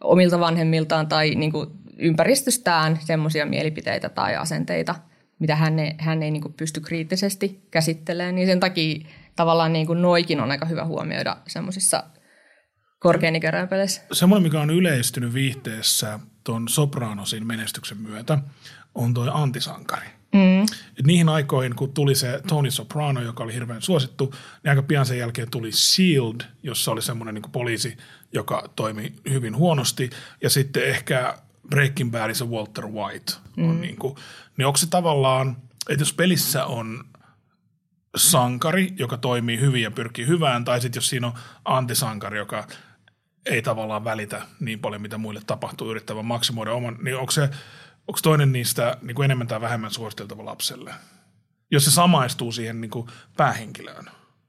omilta vanhemmiltaan tai niin kuin ympäristöstään semmoisia mielipiteitä tai asenteita, mitä hän ei, hän ei niin kuin pysty kriittisesti käsittelemään. Niin sen takia tavallaan niin kuin noikin on aika hyvä huomioida semmoisissa korkean ikärajan peleissä. Semmoinen, mikä on yleistynyt viihteessä tuon Sopranosin menestyksen myötä, on tuo antisankari. Mm. Et niihin aikoihin, kun tuli se Tony Soprano, joka oli hirveän suosittu, niin aika pian sen jälkeen tuli Shield, jossa oli semmoinen niin poliisi, joka toimi hyvin huonosti. Ja sitten ehkä Breaking Badissa Walter White on mm. niin kuin, niin onko se tavallaan, että jos pelissä on sankari, joka toimii hyvin ja pyrkii hyvään, tai sitten jos siinä on antisankari, joka ei tavallaan välitä niin paljon, mitä muille tapahtuu, yrittävä maksimoida oman, niin onko se, onko toinen niistä niin kuin enemmän tai vähemmän suositeltava lapselle? Jos se samaistuu siihen niin kuin päähenkilöön.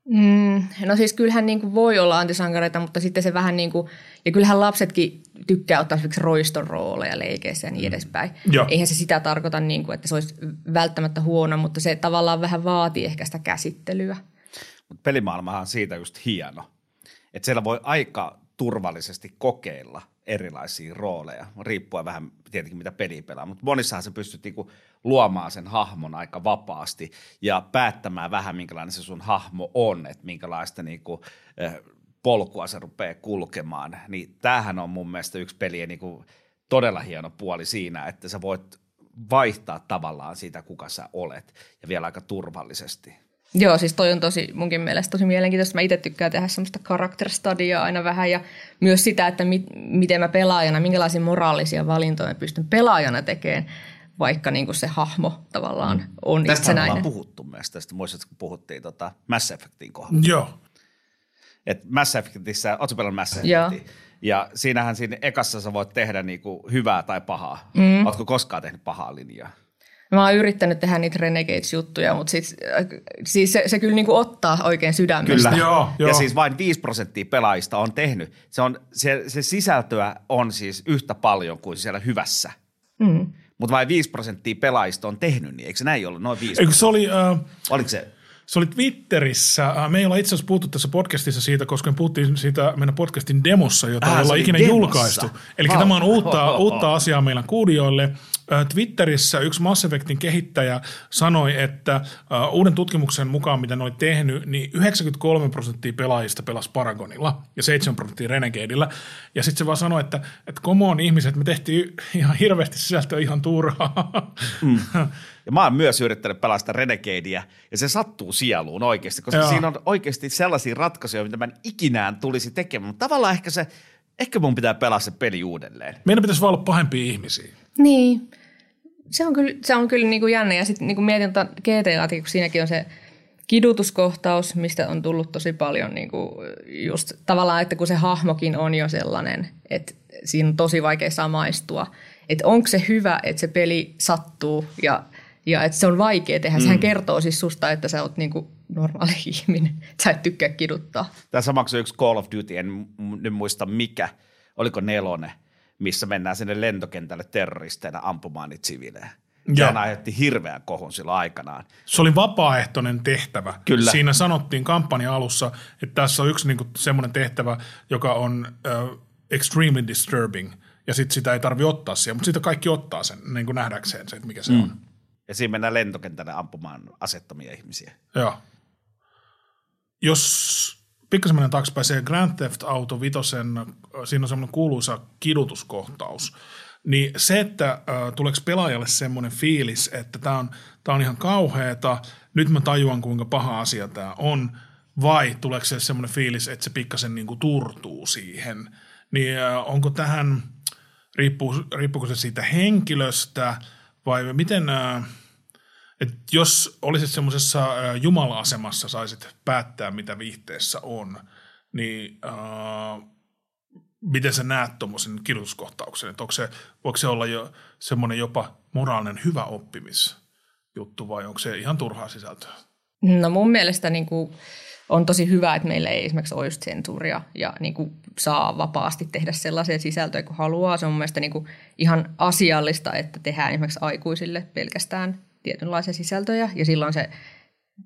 Mm, no siis kyllähän niin kuin voi olla antisankareita, mutta sitten se vähän niin kuin, ja kyllähän lapsetkin tykkää ottaa esimerkiksi roiston rooleja leikeissä ja niin mm. edespäin. Mm. Eihän se sitä tarkoita, niin kuin, että se olisi välttämättä huono, mutta se tavallaan vähän vaatii ehkä sitä käsittelyä. Mutta pelimaailmahan on siitä just hieno, että siellä voi aika turvallisesti kokeilla erilaisia rooleja, riippuen vähän tietenkin mitä peli pelaa, mutta monissahan se pystyt niinku luomaan sen hahmon aika vapaasti ja päättämään vähän minkälainen se sun hahmo on, että minkälaista niinku, eh, polkua se rupeaa kulkemaan, niin tämähän on mun mielestä yksi pelien niinku todella hieno puoli siinä, että sä voit vaihtaa tavallaan siitä, kuka sä olet ja vielä aika turvallisesti. Joo, siis toi on tosi munkin mielestä tosi mielenkiintoista. Mä itse tykkään tehdä semmoista character studya aina vähän ja myös sitä, että mi- miten mä pelaajana, minkälaisia moraalisia valintoja mä pystyn pelaajana tekemään, vaikka niin kuin se hahmo tavallaan mm. on Tästä itsenäinen. Tästä on puhuttu myös, tästä muistatko, kun puhuttiin tota Mass Effectin kohdalla. Joo. Et Mass Effectissä, ootko pelannut Mass Effectia? Joo. Ja siinähän siinä ekassa sä voit tehdä niinku hyvää tai pahaa. Mm. Ootko koskaan tehnyt pahaa linjaa? Mä oon yrittänyt tehdä niitä Renegades-juttuja, mutta siis, siis se, se kyllä niin kuin ottaa oikein sydämestä. Kyllä, joo, joo. ja siis vain 5 prosenttia pelaajista on tehnyt. Se, on, se, se sisältöä on siis yhtä paljon kuin siellä hyvässä. Mm. Mutta vain 5 prosenttia pelaajista on tehnyt niin, eikö se näin ollut? Noin 5 Eikö se oli... Uh... Oliko se se oli Twitterissä. Äh, me ei olla itse asiassa puhuttu tässä podcastissa siitä, koska me puhuttiin siitä meidän podcastin demossa, jota äh, ei olla ikinä demossa. julkaistu. Eli wow. tämä on uutta, uutta asiaa meidän kuulijoille. Äh, Twitterissä yksi Mass Effectin kehittäjä sanoi, että uh, uuden tutkimuksen mukaan, mitä ne oli tehnyt, niin 93 prosenttia pelaajista pelasi Paragonilla ja 7 prosenttia Renegadeilla. Ja sitten se vaan sanoi, että, että come on ihmiset, me tehtiin ihan hirveästi sisältöä ihan turhaa. Mm. Ja mä oon myös yrittänyt pelastaa Renegadea, ja se sattuu sieluun oikeasti, koska Joo. siinä on oikeasti sellaisia ratkaisuja, mitä mä en ikinään tulisi tekemään. Mutta tavallaan ehkä se, ehkä mun pitää pelaa se peli uudelleen. Meidän pitäisi vaan olla pahempia ihmisiä. Niin. Se on kyllä, se on kyllä niin kuin jännä. Ja sitten niin kuin mietin GTA, kun siinäkin on se kidutuskohtaus, mistä on tullut tosi paljon niin kuin just tavallaan, että kun se hahmokin on jo sellainen, että siinä on tosi vaikea samaistua. Että onko se hyvä, että se peli sattuu ja ja että se on vaikea tehdä. Sehän mm. kertoo siis susta, että sä oot niinku normaali ihminen. Sä et tykkää kiduttaa. Tämä samaksi yksi Call of Duty, en nyt muista mikä. Oliko nelonen, missä mennään sinne lentokentälle terroristeina ampumaan niitä siviilejä. Se aiheutti hirveän kohun silloin aikanaan. Se oli vapaaehtoinen tehtävä. Kyllä. Siinä sanottiin kampanja alussa, että tässä on yksi niinku semmoinen tehtävä, joka on uh, extremely disturbing, ja sitten sitä ei tarvi ottaa siihen, mutta sitten kaikki ottaa sen niin kuin nähdäkseen se, että mikä se mm. on. Ja siinä mennään lentokentälle ampumaan asettomia ihmisiä. Joo. Jos pikkasen mennään taaksepäin, se Grand Theft Auto Vitosen, siinä on semmoinen kuuluisa kidutuskohtaus, niin se, että äh, tuleeko pelaajalle semmoinen fiilis, että tämä on, tää on ihan kauheata, nyt mä tajuan kuinka paha asia tämä on, vai tuleeko se semmoinen fiilis, että se pikkasen niin kuin turtuu siihen, niin äh, onko tähän, riippuu, riippuuko se siitä henkilöstä – vai miten, äh, että jos olisit semmoisessa äh, jumala-asemassa, saisit päättää, mitä viihteessä on, niin äh, miten sä näet tuommoisen kirjoituskohtauksen? Että se, voiko se olla jo semmoinen jopa moraalinen hyvä oppimisjuttu vai onko se ihan turhaa sisältöä? No mun mielestä niin kuin on tosi hyvä, että meillä ei esimerkiksi ole just sensuuria ja niin kuin saa vapaasti tehdä sellaisia sisältöjä kuin haluaa. Se on mun mielestä niin ihan asiallista, että tehdään esimerkiksi aikuisille pelkästään tietynlaisia sisältöjä ja silloin se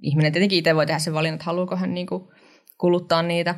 ihminen tietenkin itse voi tehdä sen valinnan, että haluuko hän niin kuin kuluttaa niitä.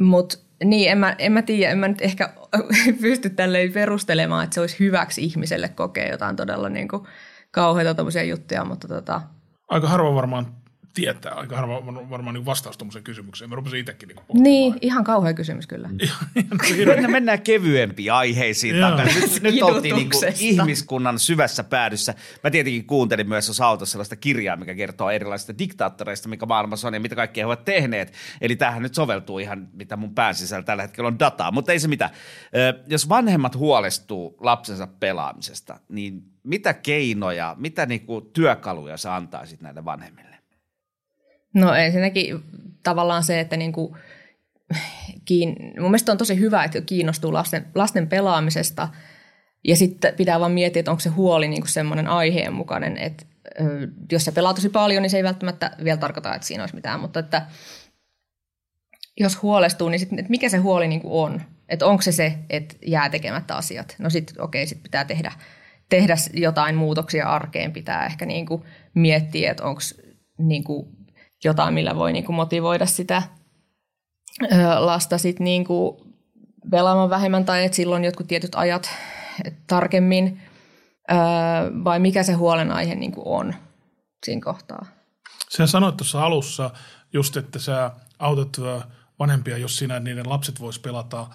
Mutta niin, en mä, en mä tiedä, en mä nyt ehkä pysty tälleen perustelemaan, että se olisi hyväksi ihmiselle kokea jotain todella niin kuin kauheita juttuja, mutta tota... Aika harva varmaan tietää aika harva varmaan niin vastaus tuommoiseen kysymykseen. Mä rupesin itsekin niin Niin, ihan kauhea kysymys kyllä. Nyt mennään kevyempiin aiheisiin Nyt, nyt oltiin niin kuin ihmiskunnan syvässä päädyssä. Mä tietenkin kuuntelin myös tuossa autossa sellaista kirjaa, mikä kertoo erilaisista diktaattoreista, mikä maailmassa on ja mitä kaikkea he ovat tehneet. Eli tähän nyt soveltuu ihan, mitä mun pään sisällä tällä hetkellä on dataa. Mutta ei se mitä. Jos vanhemmat huolestuu lapsensa pelaamisesta, niin mitä keinoja, mitä niinku työkaluja sä antaisit näille vanhemmille? No ensinnäkin tavallaan se, että niin kuin, kiin... mun mielestä on tosi hyvä, että kiinnostuu lasten, lasten pelaamisesta. Ja sitten pitää vaan miettiä, että onko se huoli niin kuin semmoinen aiheen mukainen, että jos se pelaa tosi paljon, niin se ei välttämättä vielä tarkoita, että siinä olisi mitään, mutta että jos huolestuu, niin sitten, että mikä se huoli niin kuin on, että onko se se, että jää tekemättä asiat. No sitten okei, sitten pitää tehdä, tehdä jotain muutoksia arkeen, pitää ehkä niin kuin miettiä, että onko niin kuin jotain, millä voi niin kuin motivoida sitä lasta sit niin kuin pelaamaan vähemmän tai että silloin jotkut tietyt ajat tarkemmin vai mikä se huolenaihe niin kuin on siinä kohtaa. Sä sanoit tuossa alussa just, että sä autat vanhempia, jos sinä niiden lapset vois pelata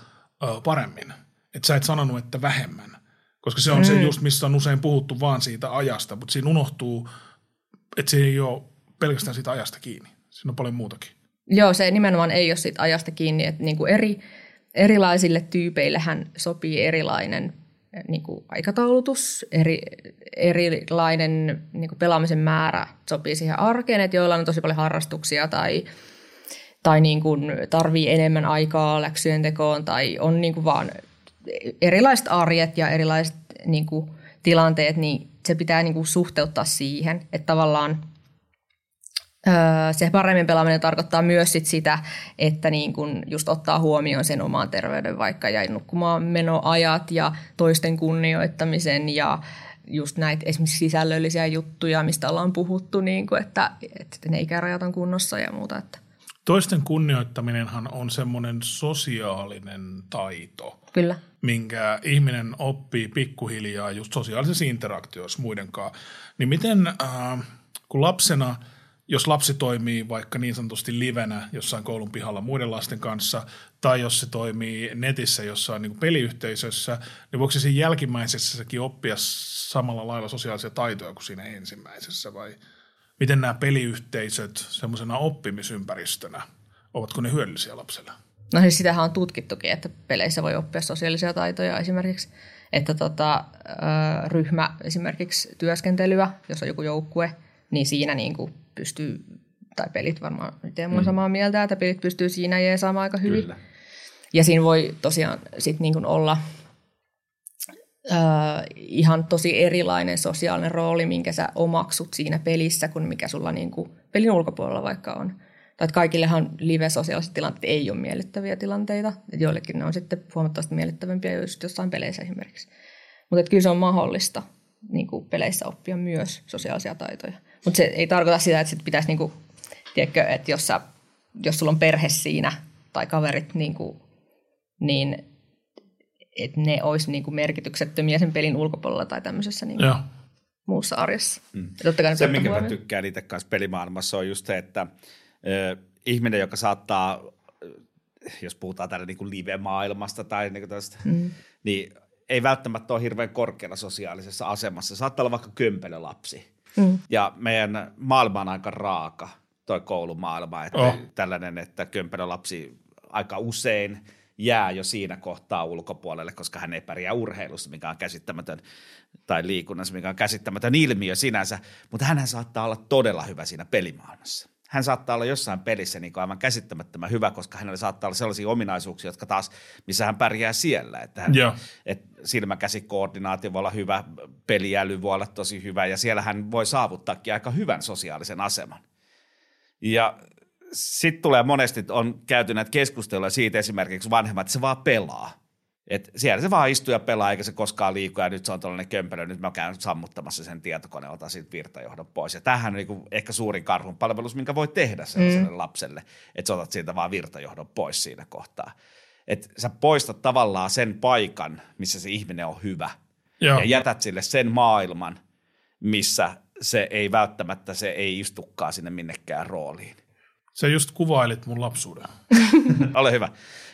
paremmin. Että sä et sanonut, että vähemmän. Koska se on mm. se just, missä on usein puhuttu vaan siitä ajasta, mutta siinä unohtuu, että se ei ole pelkästään siitä ajasta kiinni. Siinä on paljon muutakin. Joo, se nimenomaan ei ole siitä ajasta kiinni, että niin kuin eri, erilaisille tyypeillehän sopii erilainen niin kuin aikataulutus, eri, erilainen niin kuin pelaamisen määrä sopii siihen arkeen, että joilla on tosi paljon harrastuksia tai, tai niin kuin tarvii enemmän aikaa läksyjen tekoon tai on niin kuin vaan erilaiset arjet ja erilaiset niin kuin tilanteet, niin se pitää niin kuin suhteuttaa siihen, että tavallaan se paremmin pelaaminen tarkoittaa myös sit sitä, että niin kun just ottaa huomioon sen oman terveyden vaikka ja nukkumaan menoajat ja toisten kunnioittamisen ja just näitä esimerkiksi sisällöllisiä juttuja, mistä ollaan puhuttu, niin kuin, että, että ne ikärajat on kunnossa ja muuta. Että. Toisten kunnioittaminenhan on semmoinen sosiaalinen taito. Kyllä. Minkä ihminen oppii pikkuhiljaa just sosiaalisessa interaktioissa muiden kanssa. Niin miten, äh, kun lapsena – jos lapsi toimii vaikka niin sanotusti livenä jossain koulun pihalla muiden lasten kanssa, tai jos se toimii netissä jossain niin peliyhteisössä, niin voiko se siinä jälkimmäisessäkin oppia samalla lailla sosiaalisia taitoja kuin siinä ensimmäisessä, vai miten nämä peliyhteisöt semmoisena oppimisympäristönä, ovatko ne hyödyllisiä lapselle? No siis sitähän on tutkittukin, että peleissä voi oppia sosiaalisia taitoja esimerkiksi, että tota, ryhmä esimerkiksi työskentelyä, jos on joku joukkue, niin siinä niin kuin pystyy, tai pelit varmaan, on mm. samaa mieltä, että pelit pystyy siinä jeesaamaan aika hyvin. Kyllä. Ja siinä voi tosiaan sit niin kuin olla äh, ihan tosi erilainen sosiaalinen rooli, minkä sä omaksut siinä pelissä, kuin mikä sulla niin kuin pelin ulkopuolella vaikka on. Tai että kaikillehan live-sosiaaliset tilanteet ei ole miellyttäviä tilanteita. Et joillekin ne on sitten huomattavasti miellyttävämpiä just jossain peleissä esimerkiksi. Mutta kyllä se on mahdollista niin kuin peleissä oppia myös sosiaalisia taitoja. Mutta se ei tarkoita sitä, että sit pitäisi, niinku, tiedätkö, että jos, sä, jos sulla on perhe siinä tai kaverit, niinku, niin että ne olisi niinku merkityksettömiä sen pelin ulkopuolella tai tämmöisessä niinku muussa arjessa. Mm. Se, minkä mä tykkään itse kanssa pelimaailmassa, on just se, että äh, ihminen, joka saattaa, jos puhutaan täällä niin live-maailmasta tai niin tästä, mm. niin ei välttämättä ole hirveän korkealla sosiaalisessa asemassa. Saattaa olla vaikka kömpelö lapsi. Mm. Ja meidän maailma on aika raaka, toi koulumaailma, että oh. tällainen, että kömpelö lapsi aika usein jää jo siinä kohtaa ulkopuolelle, koska hän ei pärjää urheilussa, mikä on käsittämätön, tai liikunnassa, mikä on käsittämätön ilmiö sinänsä, mutta hän saattaa olla todella hyvä siinä pelimaailmassa. Hän saattaa olla jossain pelissä niin aivan käsittämättömän hyvä, koska hänellä saattaa olla sellaisia ominaisuuksia, jotka taas, missä hän pärjää siellä. Että hän, et silmäkäsikoordinaatio voi olla hyvä, peliäly voi olla tosi hyvä ja siellä hän voi saavuttaakin aika hyvän sosiaalisen aseman. Ja sitten tulee monesti, on käyty näitä keskusteluja siitä esimerkiksi vanhemmat, että se vaan pelaa. Et siellä se vaan istuu ja pelaa, eikä se koskaan liiku, ja nyt se on tällainen kömpelö, nyt mä käyn sammuttamassa sen tietokoneen, otan siitä virtajohdon pois. Ja tämähän on niinku ehkä suurin karhun palvelus, minkä voi tehdä sellaiselle mm. lapselle, että sä otat siitä vaan virtajohdon pois siinä kohtaa. Että sä poistat tavallaan sen paikan, missä se ihminen on hyvä, Joo. ja jätät sille sen maailman, missä se ei välttämättä, se ei istukaan sinne minnekään rooliin. Sä just kuvailit mun lapsuuden. Ole hyvä.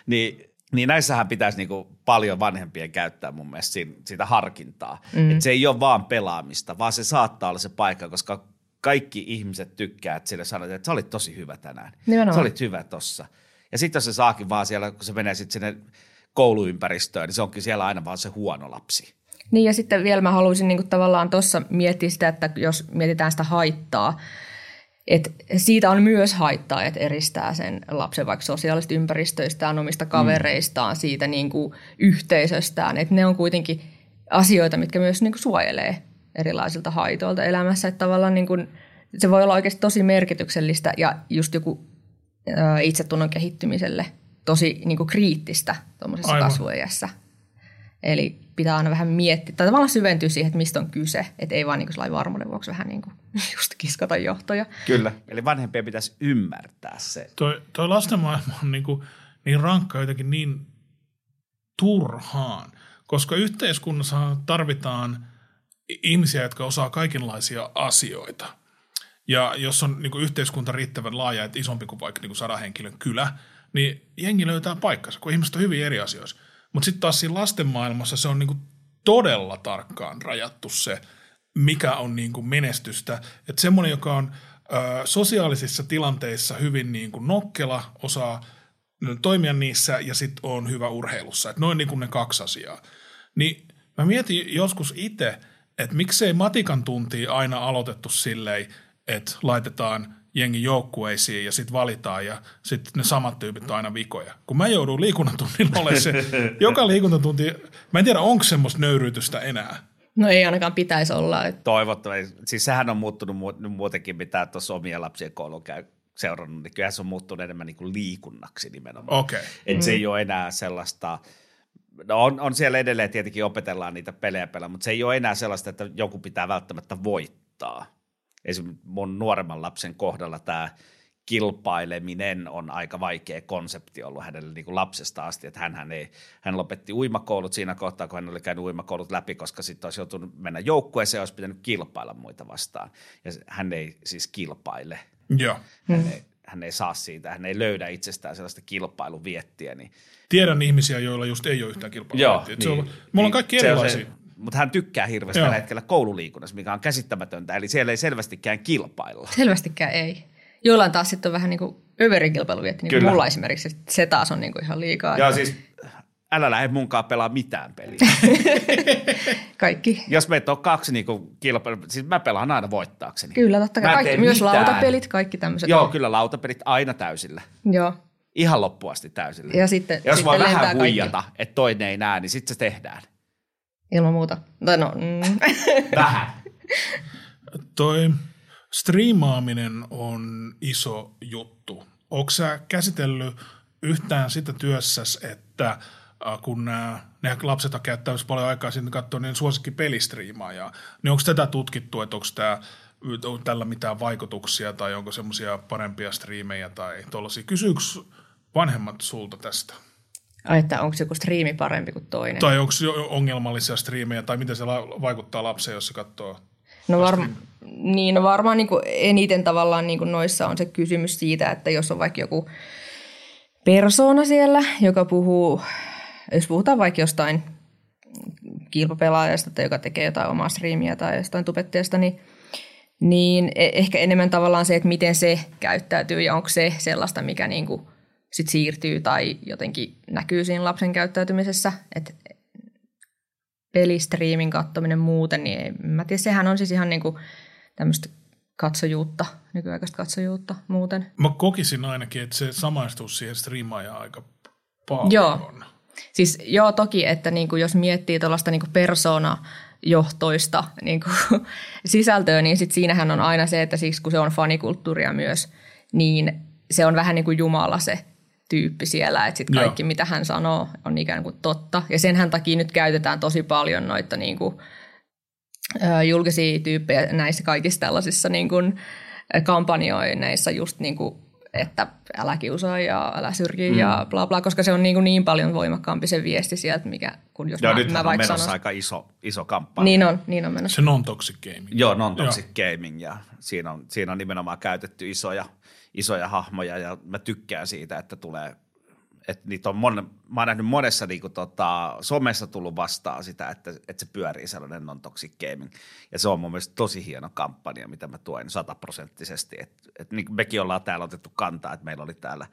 Niin, niin näissähän pitäisi niinku paljon vanhempien käyttää mun mielestä siinä, sitä harkintaa. Mm. Et se ei ole vaan pelaamista, vaan se saattaa olla se paikka, koska kaikki ihmiset tykkää, että sille sanotaan, että sä olit tosi hyvä tänään. Nimenomaan. Sä olit hyvä tossa. Ja sitten jos se saakin vaan siellä, kun se menee sitten sinne kouluympäristöön, niin se onkin siellä aina vaan se huono lapsi. Niin ja sitten vielä mä haluaisin niin tavallaan tuossa miettiä sitä, että jos mietitään sitä haittaa, että siitä on myös haittaa, että eristää sen lapsen vaikka sosiaalisista ympäristöistään, omista kavereistaan, siitä niin kuin yhteisöstään. Että ne on kuitenkin asioita, mitkä myös niin kuin suojelee erilaisilta haitoilta elämässä. Että tavallaan niin kuin, se voi olla oikeasti tosi merkityksellistä ja just joku ää, itsetunnon kehittymiselle tosi niin kuin kriittistä tuommoisessa Aivan. kasvuejässä. Eli pitää aina vähän miettiä, tai tavallaan syventyä siihen, että mistä on kyse, että ei vaan niin kuin varmuuden vuoksi vähän niin kuin just kiskata johtoja. Kyllä. Eli vanhempien pitäisi ymmärtää se. Toi, toi lasten maailma on niin, kuin, niin rankka jotenkin niin turhaan, koska yhteiskunnassa tarvitaan ihmisiä, jotka osaa kaikenlaisia asioita. Ja jos on niin kuin yhteiskunta riittävän laaja, että isompi kuin vaikka niin kuin sadan henkilön kylä, niin jengi löytää paikkansa, kun ihmiset on hyvin eri asioissa. Mutta sitten taas siinä lasten maailmassa se on niin kuin todella tarkkaan rajattu se, mikä on niin kuin menestystä. Että semmoinen, joka on ö, sosiaalisissa tilanteissa hyvin niin kuin nokkela, osaa toimia niissä ja sitten on hyvä urheilussa. Että noin niin kuin ne kaksi asiaa. Niin mä mietin joskus itse, että miksei matikan tuntia aina aloitettu silleen, että laitetaan jengi joukkueisiin ja sitten valitaan ja sitten ne samat tyypit on aina vikoja. Kun mä joudun liikuntatunnilla olemaan se, joka liikuntatunti, mä en tiedä onko semmoista nöyryytystä enää. No ei ainakaan pitäisi olla. Että Toivottavasti. Siis sehän on muuttunut muutenkin, mitä tuossa omia lapsien koulun käy seurannut, niin kyllähän se on muuttunut enemmän niin kuin liikunnaksi nimenomaan. Okei. Et se ei ole enää sellaista, no on, on siellä edelleen tietenkin opetellaan niitä pelejä pelaa, mutta se ei ole enää sellaista, että joku pitää välttämättä voittaa. Esimerkiksi mun nuoremman lapsen kohdalla tämä kilpaileminen on aika vaikea konsepti ollut hänelle niin kuin lapsesta asti, että hän, ei, hän lopetti uimakoulut siinä kohtaa, kun hän oli käynyt uimakoulut läpi, koska sitten olisi joutunut mennä joukkueeseen ja olisi pitänyt kilpailla muita vastaan. Ja hän ei siis kilpaile. Joo. Hän, ei, hän ei saa siitä, hän ei löydä itsestään sellaista kilpailuviettiä. Niin, Tiedän ihmisiä, joilla just ei ole yhtään kilpailua. se on, me ollaan kaikki se on erilaisia. Se, mutta hän tykkää hirveästi Joo. tällä hetkellä koululiikunnassa, mikä on käsittämätöntä. Eli siellä ei selvästikään kilpailla. selvästikään ei. Jollain taas sitten on vähän niin kuin överikilpailuvietti, niin kuin mulla esimerkiksi. että Se taas on niin kuin ihan liikaa. Joo, että siis älä lähde munkaan pelaa mitään peliä. Kaikki. Jos meitä on kaksi niin kilpailu, siis mä pelaan aina voittaakseni. Kyllä, totta kai. Kaikki, myös mitään. lautapelit, kaikki tämmöiset. Joo, kyllä lautapelit aina täysillä. Joo. Ihan loppuun asti täysillä. Ja sitten- Jos sitten voi lentää vähän kaikki. huijata, että toinen ei näe, niin sitten se tehdään. Ilman muuta. Tai no, mm. Vähän. Toi striimaaminen on iso juttu. Onko sä käsitellyt yhtään sitä työssäs, että äh, kun nämä, nämä lapset käyttää paljon aikaa sitten katsoa niin suosikki pelistriimaajaa, niin onko tätä tutkittu, että onko tämä on tällä mitään vaikutuksia tai onko semmoisia parempia striimejä tai tuollaisia. Kysyykö vanhemmat sulta tästä? Ai, että onko joku striimi parempi kuin toinen? Tai onko ongelmallisia striimejä tai miten se la- vaikuttaa lapseen, jos se katsoo No, varma, niin, no varmaan niin eniten tavallaan niin noissa on se kysymys siitä, että jos on vaikka joku persoona siellä, joka puhuu, jos puhutaan vaikka jostain kilpapelaajasta tai joka tekee jotain omaa striimiä tai jostain tubettajasta, niin, niin e- ehkä enemmän tavallaan se, että miten se käyttäytyy ja onko se sellaista, mikä niin kuin sit siirtyy tai jotenkin näkyy siinä lapsen käyttäytymisessä. Että pelistriimin kattominen muuten, niin ei, mä tiedän, sehän on siis ihan niinku tämmöistä katsojuutta, nykyaikaista katsojuutta muuten. Mä kokisin ainakin, että se samaistuu siihen striimaajaan aika paljon. Joo. Siis joo, toki, että niin kuin jos miettii tuollaista niin persona-johtoista niin kuin sisältöä, niin sit siinähän on aina se, että siksi kun se on fanikulttuuria myös, niin se on vähän niin kuin Jumala se tyyppi siellä, että sitten kaikki Joo. mitä hän sanoo on ikään kuin totta. Ja senhän takia nyt käytetään tosi paljon noita niin kuin, julkisia tyyppejä näissä kaikissa tällaisissa niin kuin, kampanjoineissa just niin kuin, että älä kiusaa ja älä syrji mm. ja bla bla, koska se on niin, kuin niin paljon voimakkaampi se viesti sieltä, mikä kun jos Joo, mä, mä vaikka on menossa sanon, aika iso, iso kampanja. Niin on, niin on menossa. Se non-toxic gaming. Joo, non-toxic Joo. gaming ja siinä on, siinä on nimenomaan käytetty isoja, isoja hahmoja ja mä tykkään siitä, että tulee että niitä on mon, mä oon nähnyt monessa niin kuin, tota, somessa tullut vastaan sitä, että, että se pyörii sellainen non-toxic gaming. Ja se on mun mielestä tosi hieno kampanja, mitä mä tuen sataprosenttisesti. Että et, niin mekin ollaan täällä otettu kantaa, että meillä oli täällä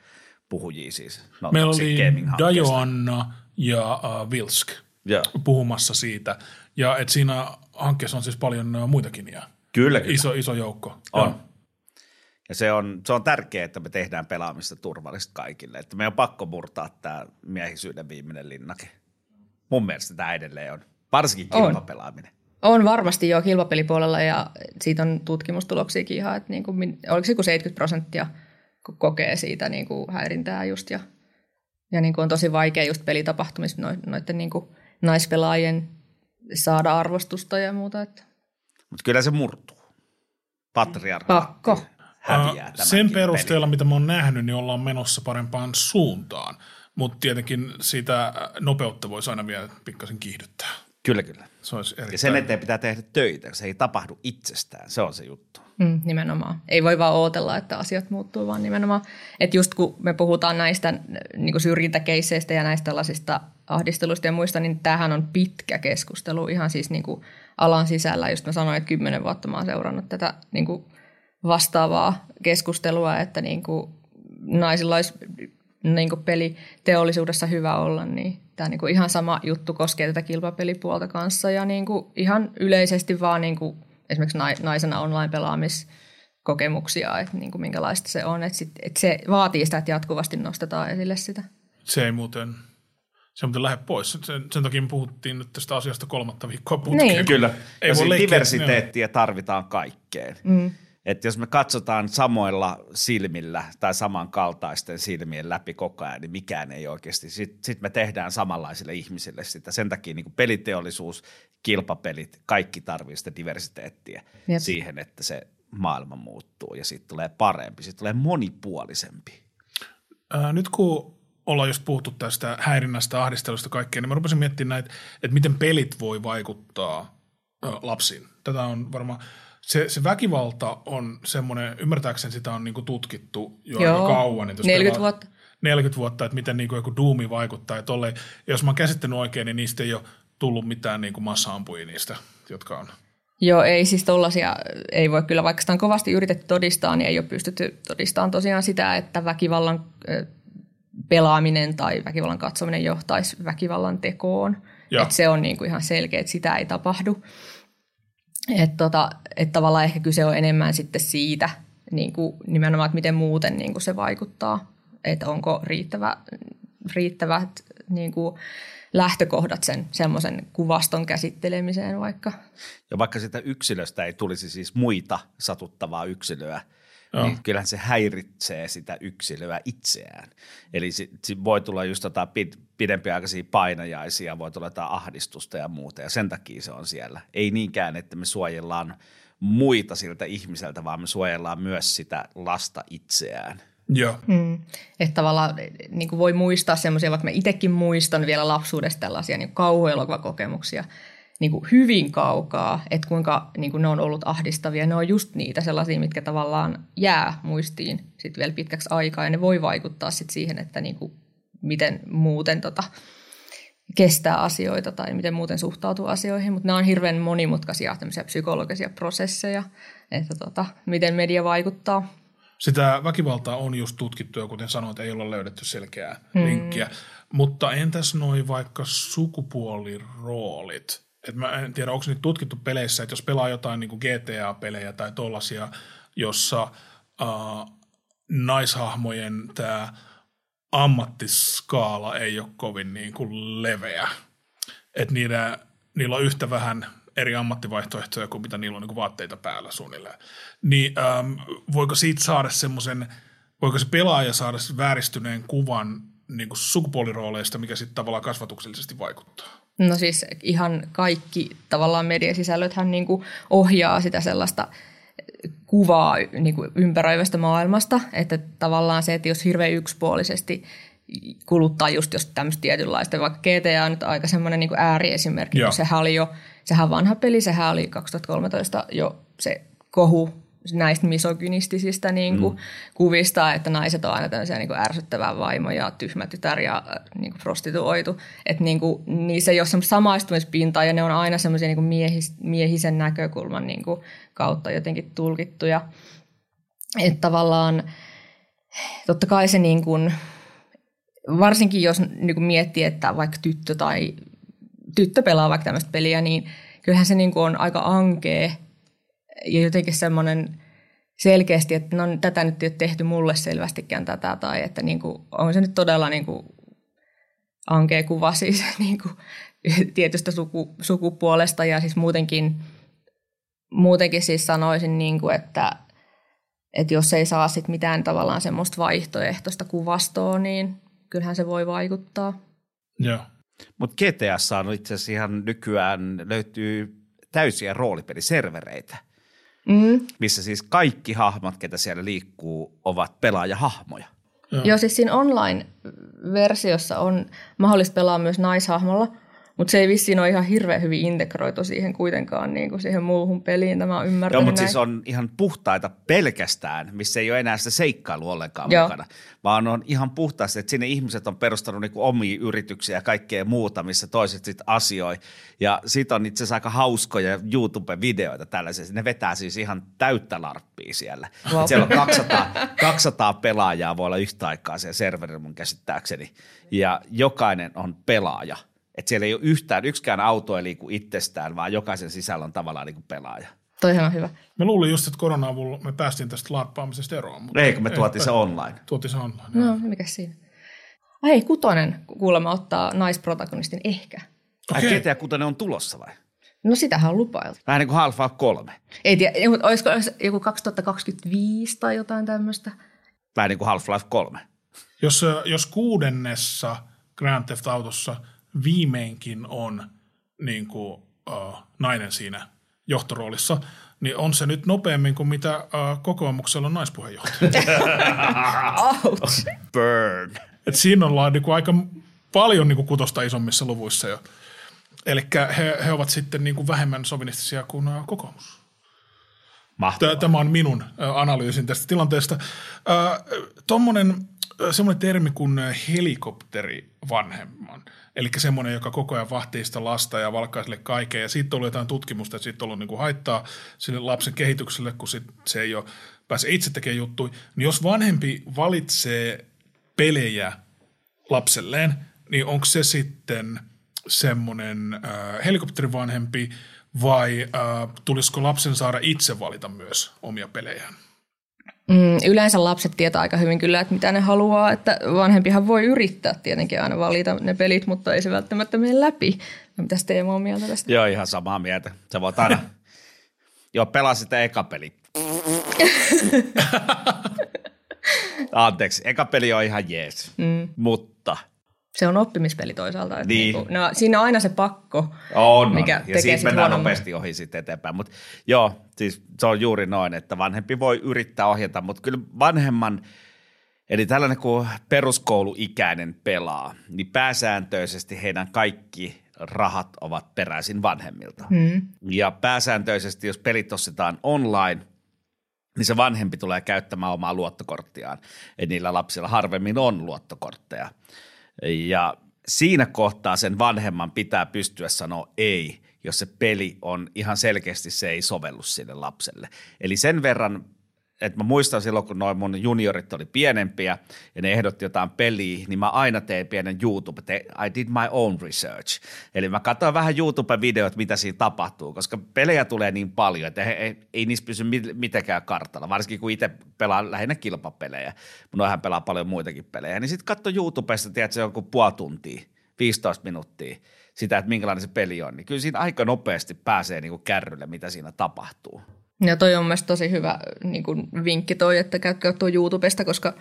puhujia siis Meillä oli Dajoanna ja uh, Vilsk yeah. puhumassa siitä. Ja että siinä hankkeessa on siis paljon uh, muitakin ja kyllä, kyllä. Iso, iso joukko. On. Ja. Ja se on, se on tärkeää, että me tehdään pelaamista turvallisesti kaikille. Että me on pakko murtaa tämä miehisyyden viimeinen linnake. Mun mielestä tämä edelleen on. Varsinkin kilpapelaaminen. On, on varmasti jo kilpapelipuolella ja siitä on tutkimustuloksiakin ihan, että niin kuin, oliko se 70 prosenttia kokee siitä niin kuin häirintää just ja, ja niin kuin on tosi vaikea just pelitapahtumissa noiden niin kuin naispelaajien saada arvostusta ja muuta. Että. Mutta kyllä se murtuu. Patriarkaatti. Pakko häviää. Sen perusteella, peli. mitä mä oon nähnyt, niin ollaan menossa parempaan suuntaan. Mutta tietenkin sitä nopeutta voisi aina vielä pikkasen kiihdyttää. Kyllä, kyllä. Se olisi erittäin... Ja sen eteen pitää tehdä töitä, se ei tapahdu itsestään, se on se juttu. Mm, nimenomaan. Ei voi vaan ootella, että asiat muuttuu, vaan nimenomaan, että just kun me puhutaan näistä niin syrjintäkeisseistä ja näistä tällaisista ahdisteluista ja muista, niin tämähän on pitkä keskustelu ihan siis niin kuin alan sisällä. Just mä sanoin, että kymmenen vuotta mä oon seurannut tätä niin kuin vastaavaa keskustelua, että niin kuin naisilla olisi niin kuin peliteollisuudessa hyvä olla, niin tämä niin kuin ihan sama juttu koskee tätä kilpapelipuolta kanssa ja niin kuin ihan yleisesti vaan niin kuin esimerkiksi naisena online-pelaamiskokemuksia, että niin kuin minkälaista se on, että, sit, että se vaatii sitä, että jatkuvasti nostetaan esille sitä. Se ei muuten se muuten lähde pois. Sen, sen takia me puhuttiin nyt tästä asiasta kolmatta viikkoa putkeen. Niin. Kyllä. Ei ja voi diversiteettiä tarvitaan kaikkeen. Mm että jos me katsotaan samoilla silmillä tai samankaltaisten silmien läpi koko ajan, niin mikään ei oikeasti. Sitten sit me tehdään samanlaisille ihmisille sitä. Sen takia niin peliteollisuus, kilpapelit, kaikki tarvitsee sitä diversiteettiä Jep. siihen, että se maailma muuttuu ja siitä tulee parempi, siitä tulee monipuolisempi. Ää, nyt kun ollaan just puhuttu tästä häirinnästä, ahdistelusta kaikkea, niin mä rupesin miettimään näitä, että miten pelit voi vaikuttaa lapsiin. Tätä on varmaan – se, se väkivalta on semmoinen, ymmärtääkseni sitä on niinku tutkittu jo Joo, aika kauan. Niin 40 vuotta. 40 vuotta, että miten niinku joku duumi vaikuttaa. Ja tolle, jos mä oon käsittänyt oikein, niin niistä ei ole tullut mitään niinku massa-ampuja niistä, jotka on. Joo, ei siis tollaisia, ei voi kyllä, vaikka sitä on kovasti yritetty todistaa, niin ei ole pystytty todistamaan tosiaan sitä, että väkivallan pelaaminen tai väkivallan katsominen johtaisi väkivallan tekoon. Että se on niin kuin ihan selkeä, että sitä ei tapahdu. Että tota, et tavallaan ehkä kyse on enemmän sitten siitä, niin kuin nimenomaan, että miten muuten niin kuin se vaikuttaa. Että onko riittävä, riittävät niin kuin lähtökohdat sen semmoisen kuvaston käsittelemiseen vaikka. Ja vaikka sitä yksilöstä ei tulisi siis muita satuttavaa yksilöä, Joo. niin kyllähän se häiritsee sitä yksilöä itseään. Eli si, si voi tulla just tota pid, pidempiaikaisia painajaisia, voi tulla jotain ahdistusta ja muuta, ja sen takia se on siellä. Ei niinkään, että me suojellaan muita siltä ihmiseltä, vaan me suojellaan myös sitä lasta itseään. Joo. Hmm. Että tavallaan niin kuin voi muistaa semmoisia, vaikka mä itsekin muistan vielä lapsuudesta tällaisia niin kauhuelokuvakokemuksia, niin kuin hyvin kaukaa, että kuinka niin kuin ne on ollut ahdistavia. Ne on just niitä sellaisia, mitkä tavallaan jää muistiin sit vielä pitkäksi aikaa ja ne voi vaikuttaa sit siihen, että niin kuin miten muuten tota, kestää asioita tai miten muuten suhtautuu asioihin, mutta nämä on hirveän monimutkaisia psykologisia prosesseja, että tota, miten media vaikuttaa. Sitä väkivaltaa on just tutkittu ja kuten sanoit, ei olla löydetty selkeää hmm. linkkiä. Mutta entäs noin vaikka sukupuoliroolit? Et mä en tiedä, onko nyt tutkittu peleissä, että jos pelaa jotain niin kuin GTA-pelejä tai tollasia, jossa uh, naishahmojen tämä ammattiskaala ei ole kovin niin kuin leveä. Että niillä, niillä on yhtä vähän eri ammattivaihtoehtoja kuin mitä niillä on niin vaatteita päällä suunnilleen. Niin ähm, voiko siitä saada semmoisen, voiko se pelaaja saada vääristyneen kuvan niin kuin sukupuolirooleista, mikä sitten tavallaan kasvatuksellisesti vaikuttaa? No siis ihan kaikki tavallaan mediasisällöthän niin kuin ohjaa sitä sellaista kuvaa niin kuin ympäröivästä maailmasta, että tavallaan se, että jos hirveän yksipuolisesti kuluttaa just jos tämmöistä tietynlaista, vaikka GTA on nyt aika semmoinen niin ääriesimerkki, kun sehän oli jo, sehän vanha peli, sehän oli 2013 jo se kohu näistä misogynistisistä niin kuin, mm. kuvista, että naiset on aina tämmöisiä niin kuin ärsyttävää vaimo ja tyhmä tytär ja äh, niin kuin prostituoitu. Että niin kuin, niissä ei ole semmoista samaistumispintaa ja ne on aina semmoisia niin miehis, miehisen näkökulman niin kuin, kautta jotenkin tulkittuja. Että tavallaan totta kai se niin kuin, varsinkin jos niin kuin miettii, että vaikka tyttö tai tyttö pelaa vaikka tämmöistä peliä, niin kyllähän se niin kuin on aika ankee – ja jotenkin semmoinen selkeästi, että no tätä nyt ei ole tehty mulle selvästikään tätä, tai että niin kuin, on se nyt todella niin kuin ankea kuva siis niin kuin tietystä suku, sukupuolesta, ja siis muutenkin, muutenkin siis sanoisin, niin kuin, että, että jos ei saa sit mitään tavallaan semmoista vaihtoehtoista kuvastoa, niin kyllähän se voi vaikuttaa. Joo. Mutta GTAssa on itse asiassa ihan nykyään löytyy täysiä roolipeliservereitä – mm. missä siis kaikki hahmot, ketä siellä liikkuu, ovat pelaajahahmoja. Joo. Joo, siis siinä online-versiossa on mahdollista pelaa myös naishahmolla – mutta se ei vissiin ole ihan hirveän hyvin integroitu siihen kuitenkaan niin kuin siihen muuhun peliin, tämä on ymmärtänyt Joo, mutta siis on ihan puhtaita pelkästään, missä ei ole enää sitä seikkailua ollenkaan Joo. mukana, vaan on ihan puhtaasti, että sinne ihmiset on perustanut niin omia yrityksiä ja kaikkea muuta, missä toiset sitten asioi. Ja siitä on itse asiassa aika hauskoja YouTube-videoita tällaisia. Ne vetää siis ihan täyttä larppia siellä. Wow. Siellä on 200, 200 pelaajaa voi olla yhtä aikaa siellä serverillä mun käsittääkseni. Ja jokainen on pelaaja – että siellä ei ole yhtään, yksikään auto ei liiku itsestään, vaan jokaisen sisällä on tavallaan niin kuin pelaaja. Toihan on hyvä. Mä luulin just, että korona-avulla me päästiin tästä larppaamisesta eroon. Mutta Eikö me tuotiin se online? Tuotiin se online, No, joo. mikä siinä? Ai hei, kutonen kuulemma ottaa naisprotagonistin ehkä. Okay. Ai GTA kutonen on tulossa vai? No sitähän on lupailtu. Vähän niin kuin Half-Life 3. Ei tiedä, olisiko joku 2025 tai jotain tämmöistä. Vähän niin kuin Half-Life 3. Jos, jos kuudennessa Grand Theft Autossa – viimeinkin on niin kuin, uh, nainen siinä johtoroolissa, niin on se nyt nopeammin kuin mitä uh, kokoomuksella on naispuheenjohtaja. Burn. Et siinä ollaan niin kuin aika paljon niin kuin kutosta isommissa luvuissa jo. Eli he, he ovat sitten niin kuin vähemmän sovinistisia kuin uh, kokoomus. Mahtavaa. Tämä on minun analyysin tästä tilanteesta. Tuommoinen semmoinen termi kuin helikopteri vanhemman. Eli semmoinen, joka koko ajan vahtii sitä lasta ja valkkaa sille kaiken. Ja siitä ollut jotain tutkimusta, että siitä on ollut niin kuin haittaa sille lapsen kehitykselle, kun sit se ei ole pääse itse tekemään juttuja. Niin jos vanhempi valitsee pelejä lapselleen, niin onko se sitten semmoinen äh, helikopterivanhempi vai äh, tulisiko lapsen saada itse valita myös omia pelejään? Mm, yleensä lapset tietää aika hyvin kyllä, että mitä ne haluaa, että vanhempihan voi yrittää tietenkin aina valita ne pelit, mutta ei se välttämättä mene läpi. No, mitä Teemu on mieltä tästä? Joo, ihan samaa mieltä. Sä voit aina, joo, pelaa sitä eka peli. Anteeksi, eka peli on ihan jees, mm. mutta – se on oppimispeli toisaalta. Että niin. Niin kuin, no, siinä on aina se pakko, on, mikä on. Ja siitä mennään huonommin. nopeasti ohi sitten eteenpäin. Mutta joo, siis se on juuri noin, että vanhempi voi yrittää ohjata, mutta kyllä vanhemman, eli tällainen kuin peruskouluikäinen pelaa, niin pääsääntöisesti heidän kaikki rahat ovat peräisin vanhemmilta. Hmm. Ja pääsääntöisesti, jos pelit ostetaan online, niin se vanhempi tulee käyttämään omaa luottokorttiaan. Eli niillä lapsilla harvemmin on luottokortteja. Ja siinä kohtaa sen vanhemman pitää pystyä sanoa ei, jos se peli on ihan selkeästi se ei sovellu sille lapselle. Eli sen verran että mä muistan silloin, kun noin mun juniorit oli pienempiä ja ne ehdotti jotain peliä, niin mä aina tein pienen YouTube, te, I did my own research. Eli mä katsoin vähän YouTube-videot, mitä siinä tapahtuu, koska pelejä tulee niin paljon, että ei, ei, ei niissä pysy mitenkään kartalla, varsinkin kun itse pelaa lähinnä kilpapelejä. Noihän pelaa paljon muitakin pelejä. Niin sitten katso YouTubesta, tiedät, se on joku puoli tuntia, 15 minuuttia sitä, että minkälainen se peli on, niin kyllä siinä aika nopeasti pääsee niin kuin kärrylle, mitä siinä tapahtuu. Ja toi on mielestäni tosi hyvä niin kuin vinkki toi, että käykää tuo YouTubesta, koska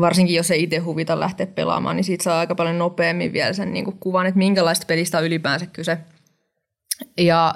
varsinkin jos ei itse huvita lähteä pelaamaan, niin siitä saa aika paljon nopeammin vielä sen niin kuin kuvan, että minkälaista pelistä on ylipäänsä kyse. Ja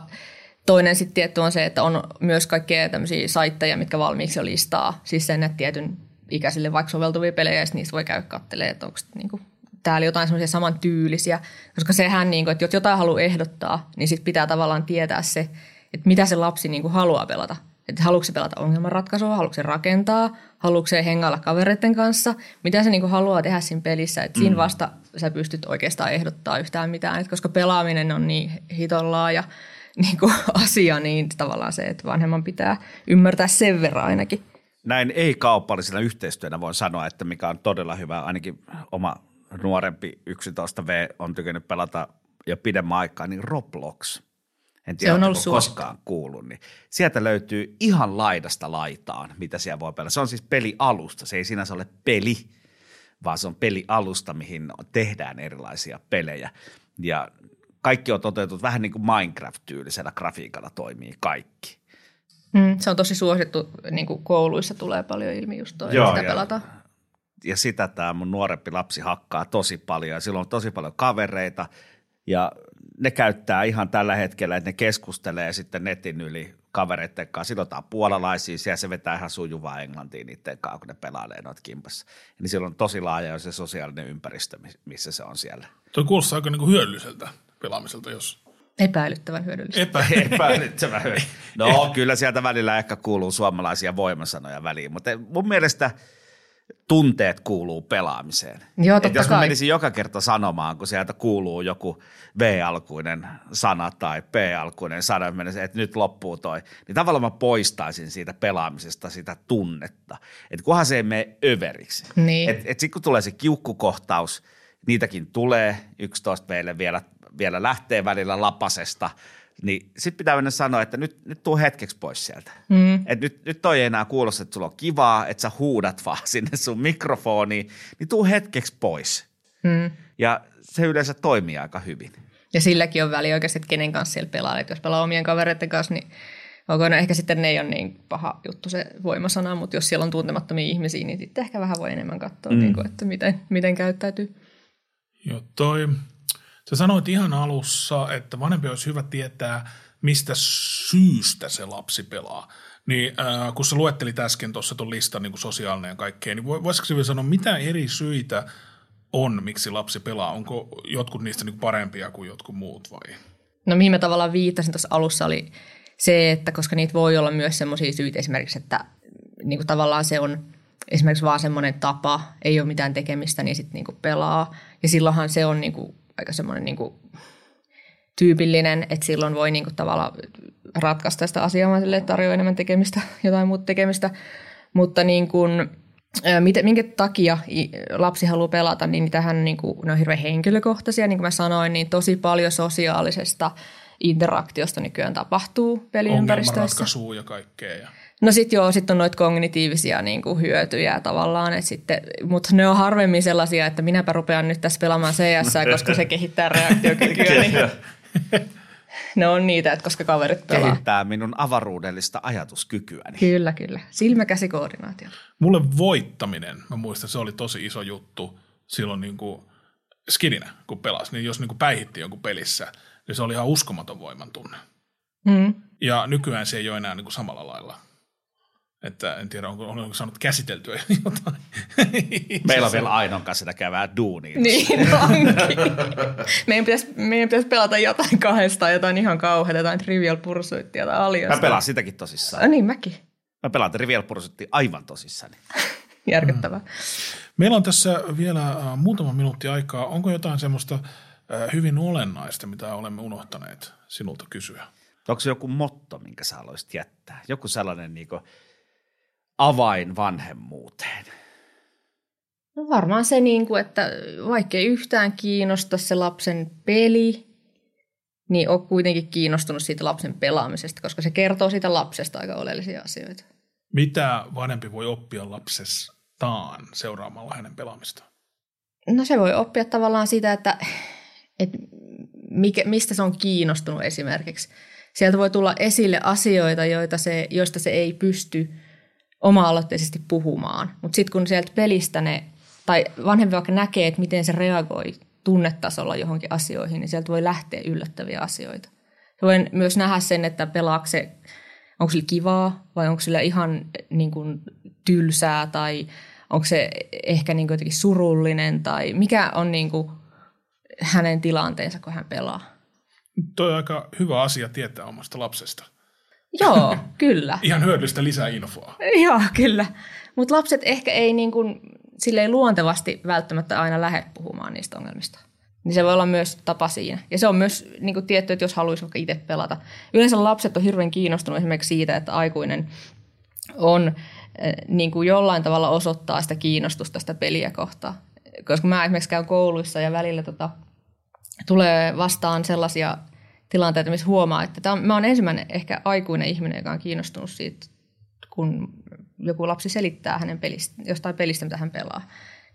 toinen sitten tietty on se, että on myös kaikkea tämmöisiä saitteja, mitkä valmiiksi jo listaa, siis sen, että tietyn ikäisille vaikka soveltuvia pelejä, ja niistä voi käydä katselemaan, että onko niin kuin, täällä jotain semmoisia samantyylisiä, koska sehän, niin kuin, että jos jotain haluaa ehdottaa, niin sitten pitää tavallaan tietää se, että mitä se lapsi niin kuin haluaa pelata. Että haluatko se pelata ongelmanratkaisua, haluatko se rakentaa, haluatko se hengailla kavereiden kanssa, mitä se niin kuin haluaa tehdä siinä pelissä. Että mm. siinä vasta sä pystyt oikeastaan ehdottaa yhtään mitään, Et koska pelaaminen on niin hitollaa ja niin kuin asia, niin tavallaan se, että vanhemman pitää ymmärtää sen verran ainakin. Näin ei-kaupallisena yhteistyönä voin sanoa, että mikä on todella hyvä, ainakin oma nuorempi 11V on tykännyt pelata jo pidemmän aikaa, niin Roblox – en tiedä, se on ollut koskaan kuullut, niin sieltä löytyy ihan laidasta laitaan, mitä siellä voi pelata. Se on siis pelialusta, se ei sinänsä ole peli, vaan se on pelialusta, mihin tehdään erilaisia pelejä. Ja kaikki on toteutettu vähän niin kuin Minecraft-tyylisellä grafiikalla toimii kaikki. Mm, se on tosi suosittu, niin kuin kouluissa tulee paljon ilmi just toi, Joo, sitä ja, pelata. Ja sitä tämä mun nuorempi lapsi hakkaa tosi paljon ja silloin on tosi paljon kavereita ja ne käyttää ihan tällä hetkellä, että ne keskustelee sitten netin yli kavereiden kanssa. Sidotaan puolalaisia, siellä se vetää ihan sujuvaa englantia niiden kanssa, kun ne pelailee noita kimpassa. Niin silloin on tosi laaja se sosiaalinen ympäristö, missä se on siellä. Tuo kuulostaa aika niin kuin hyödylliseltä pelaamiselta, jos Epäilyttävän hyödyllistä. Epä, epäilyttävän hyödyllistä. No kyllä sieltä välillä ehkä kuuluu suomalaisia voimasanoja väliin, mutta mun mielestä – tunteet kuuluu pelaamiseen. Joo, totta Et jos mä kai. menisin joka kerta sanomaan, kun sieltä kuuluu joku V-alkuinen sana tai P-alkuinen sana, että nyt loppuu toi, niin tavallaan mä poistaisin siitä pelaamisesta sitä tunnetta. Että kunhan se ei mene överiksi. Niin. Että et sitten kun tulee se kiukkukohtaus, niitäkin tulee, 11 v vielä, vielä lähtee välillä lapasesta – niin sitten pitää mennä sanoa, että nyt, nyt tuu hetkeksi pois sieltä. Mm. Et nyt, nyt toi ei enää kuulosta, että sulla on kivaa, että sä huudat vaan sinne sun mikrofoniin, niin tuu hetkeksi pois. Mm. Ja se yleensä toimii aika hyvin. Ja silläkin on väliä oikeasti, että kenen kanssa siellä pelaa. Että jos pelaa omien kavereiden kanssa, niin onko ne ehkä sitten ne ei ole niin paha juttu se voimasana, mutta jos siellä on tuntemattomia ihmisiä, niin sitten ehkä vähän voi enemmän katsoa, mm. niin kuin, että miten, miten käyttäytyy. Joo, toi Sä sanoit ihan alussa, että vanhempi olisi hyvä tietää, mistä syystä se lapsi pelaa. Niin äh, kun sä luettelit äsken tuossa tuon listan niin sosiaalinen ja kaikkea, niin voisiko vielä sanoa, mitä eri syitä on, miksi lapsi pelaa? Onko jotkut niistä niin kuin parempia kuin jotkut muut vai? No mihin mä tavallaan viittasin tuossa alussa oli se, että koska niitä voi olla myös semmoisia syitä esimerkiksi, että niin kuin tavallaan se on esimerkiksi vaan semmoinen tapa, ei ole mitään tekemistä, niin sitten niin pelaa. Ja silloinhan se on niin kuin aika semmoinen niin kuin tyypillinen, että silloin voi niin kuin tavallaan ratkaista sitä asiaa, että tarjoaa enemmän tekemistä, jotain muuta tekemistä. Mutta niin kuin, minkä takia lapsi haluaa pelata, niin tähän niin kuin, ne on hirveän henkilökohtaisia. Niin kuin mä sanoin, niin tosi paljon sosiaalisesta interaktiosta nykyään tapahtuu peliympäristöissä. ja kaikkea. Ja. No sitten joo, sitten on noita kognitiivisia niin kuin hyötyjä tavallaan, että sitten, mutta ne on harvemmin sellaisia, että minäpä rupean nyt tässä pelaamaan CS, koska se kehittää reaktiokykyä. niin ne on niitä, että koska kaverit pelaa. Kehittää minun avaruudellista ajatuskykyäni. Kyllä, kyllä. Silmäkäsikoordinaatio. Mulle voittaminen, mä muistan, se oli tosi iso juttu silloin niin kuin skidinä, kun pelasi. Niin jos niin kuin päihitti jonkun pelissä, niin se oli ihan uskomaton voiman tunne. Mm. Ja nykyään se ei ole enää niin kuin samalla lailla että en tiedä, onko, onko saanut käsiteltyä jotain. Meillä on vielä Ainon kanssa sitä kävää duunia. Niin meidän, pitäisi, meidän pitäisi pelata jotain kahdesta, jotain ihan kauheata, jotain Trivial Pursuitia tai Aliasta. Mä pelaan sitäkin tosissaan. Ja niin, mäkin. Mä pelaan Trivial Pursuitia aivan tosissani. Järkyttävää. Mm. Meillä on tässä vielä uh, muutama minuutti aikaa. Onko jotain semmoista uh, hyvin olennaista, mitä olemme unohtaneet sinulta kysyä? Onko se joku motto, minkä sä haluaisit jättää? Joku sellainen niin kuin, avain vanhemmuuteen? No varmaan se, niin kuin, että vaikkei yhtään kiinnosta se lapsen peli, niin on kuitenkin kiinnostunut siitä lapsen pelaamisesta, koska se kertoo siitä lapsesta aika oleellisia asioita. Mitä vanhempi voi oppia lapsestaan seuraamalla hänen pelaamistaan? No se voi oppia tavallaan sitä, että, että mikä, mistä se on kiinnostunut esimerkiksi. Sieltä voi tulla esille asioita, joita se, joista se ei pysty oma-aloitteisesti puhumaan. Mutta sitten kun sieltä pelistä ne, tai vanhempi vaikka näkee, että miten se reagoi tunnetasolla johonkin asioihin, niin sieltä voi lähteä yllättäviä asioita. Voin myös nähdä sen, että pelaako se, onko sillä kivaa vai onko sillä ihan niin kuin, tylsää tai onko se ehkä niin kuin jotenkin surullinen tai mikä on niin kuin, hänen tilanteensa, kun hän pelaa. Tuo on aika hyvä asia tietää omasta lapsesta. Joo, kyllä. Ihan hyödyllistä lisää infoa. Joo, kyllä. Mutta lapset ehkä ei niin kuin, silleen luontevasti välttämättä aina lähde puhumaan niistä ongelmista. Niin se voi olla myös tapa siinä. Ja se on myös niin kuin tietty, että jos haluaisi vaikka itse pelata. Yleensä lapset on hirveän kiinnostunut esimerkiksi siitä, että aikuinen on eh, niin kuin jollain tavalla osoittaa sitä kiinnostusta sitä peliä kohtaan. Koska mä esimerkiksi käyn kouluissa ja välillä tota, tulee vastaan sellaisia tilanteita, missä huomaa, että tämä on, mä oon ensimmäinen ehkä aikuinen ihminen, joka on kiinnostunut siitä, kun joku lapsi selittää hänen pelistä, jostain pelistä, mitä hän pelaa.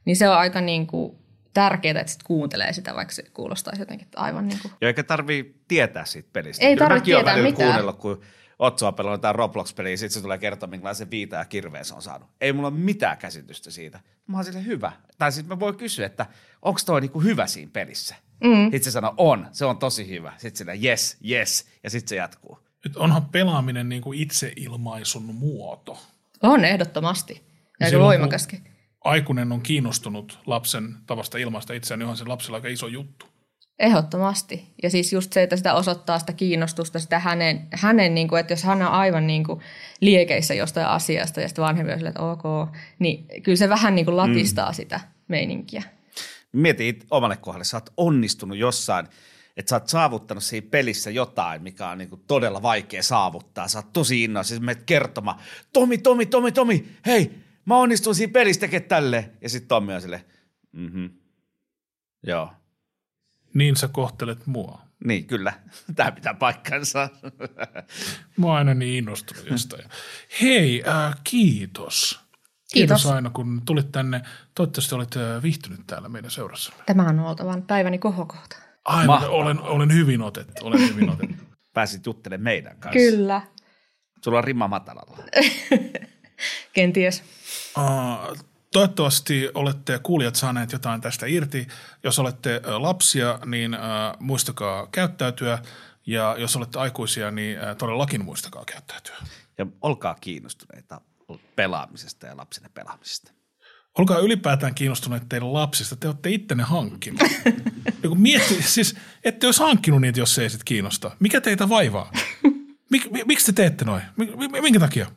Niin se on aika niin kuin tärkeää, että sit kuuntelee sitä, vaikka se kuulostaisi jotenkin aivan niin kuin... Ja eikä tarvii tietää siitä pelistä. Ei tarvitse tietää mitään. kuunnellut, kun Otso on pelannut jotain Roblox-peliä, sitten se tulee kertoa, minkälaisen viita ja kirveen se on saanut. Ei mulla ole mitään käsitystä siitä. Mä oon sille hyvä. Tai sitten mä voin kysyä, että onko toi niinku hyvä siinä pelissä. Mm. Sitten se sanoo, on, se on tosi hyvä. Sitten sillä, yes, yes, ja sitten se jatkuu. Nyt onhan pelaaminen niin kuin itseilmaisun muoto. On ehdottomasti. Aika voimakaskin. Aikuinen on kiinnostunut lapsen tavasta ilmaista itseään, niin onhan se lapsella aika iso juttu. Ehdottomasti. Ja siis just se, että sitä osoittaa sitä kiinnostusta, sitä hänen, hänen niin kuin, että jos hän on aivan niin kuin liekeissä jostain asiasta ja sitten vanhempi on sille, että ok, niin kyllä se vähän niin kuin latistaa mm. sitä meininkiä. Mieti omalle kohdalle, sä oot onnistunut jossain, että sä oot saavuttanut siinä pelissä jotain, mikä on niinku todella vaikea saavuttaa. Sä oot tosi innoissa, siis menet kertomaan, Tomi, Tomi, Tomi, Tomi, hei, mä onnistuin siinä pelissä tekemään tälle. Ja sitten Tommi on sille, mhm, joo. Niin sä kohtelet mua. Niin, kyllä. Tämä pitää paikkansa. Mä oon aina niin innostunut jostain. Hei, äh, kiitos. Kiitos. Kiitos Aino, kun tulit tänne. Toivottavasti olet viihtynyt täällä meidän seurassa. Tämä on oltava päiväni kohokohta. Aivan, olen, olen hyvin otettu. Olen hyvin otettu. Pääsit juttelemaan meidän kanssa. Kyllä. Sulla on rimma matalalla. Kenties. Uh, toivottavasti olette kuulijat saaneet jotain tästä irti. Jos olette lapsia, niin uh, muistakaa käyttäytyä. Ja jos olette aikuisia, niin uh, todellakin muistakaa käyttäytyä. Ja olkaa kiinnostuneita pelaamisesta ja lapsille pelaamisesta. Olkaa ylipäätään kiinnostuneet teidän lapsista. Te olette ittenne hankkinut. Joku mietti, siis ette olisi hankkinut niitä, jos se ei sitten kiinnosta. Mikä teitä vaivaa? Mik, miksi te teette noin? Minkä takia?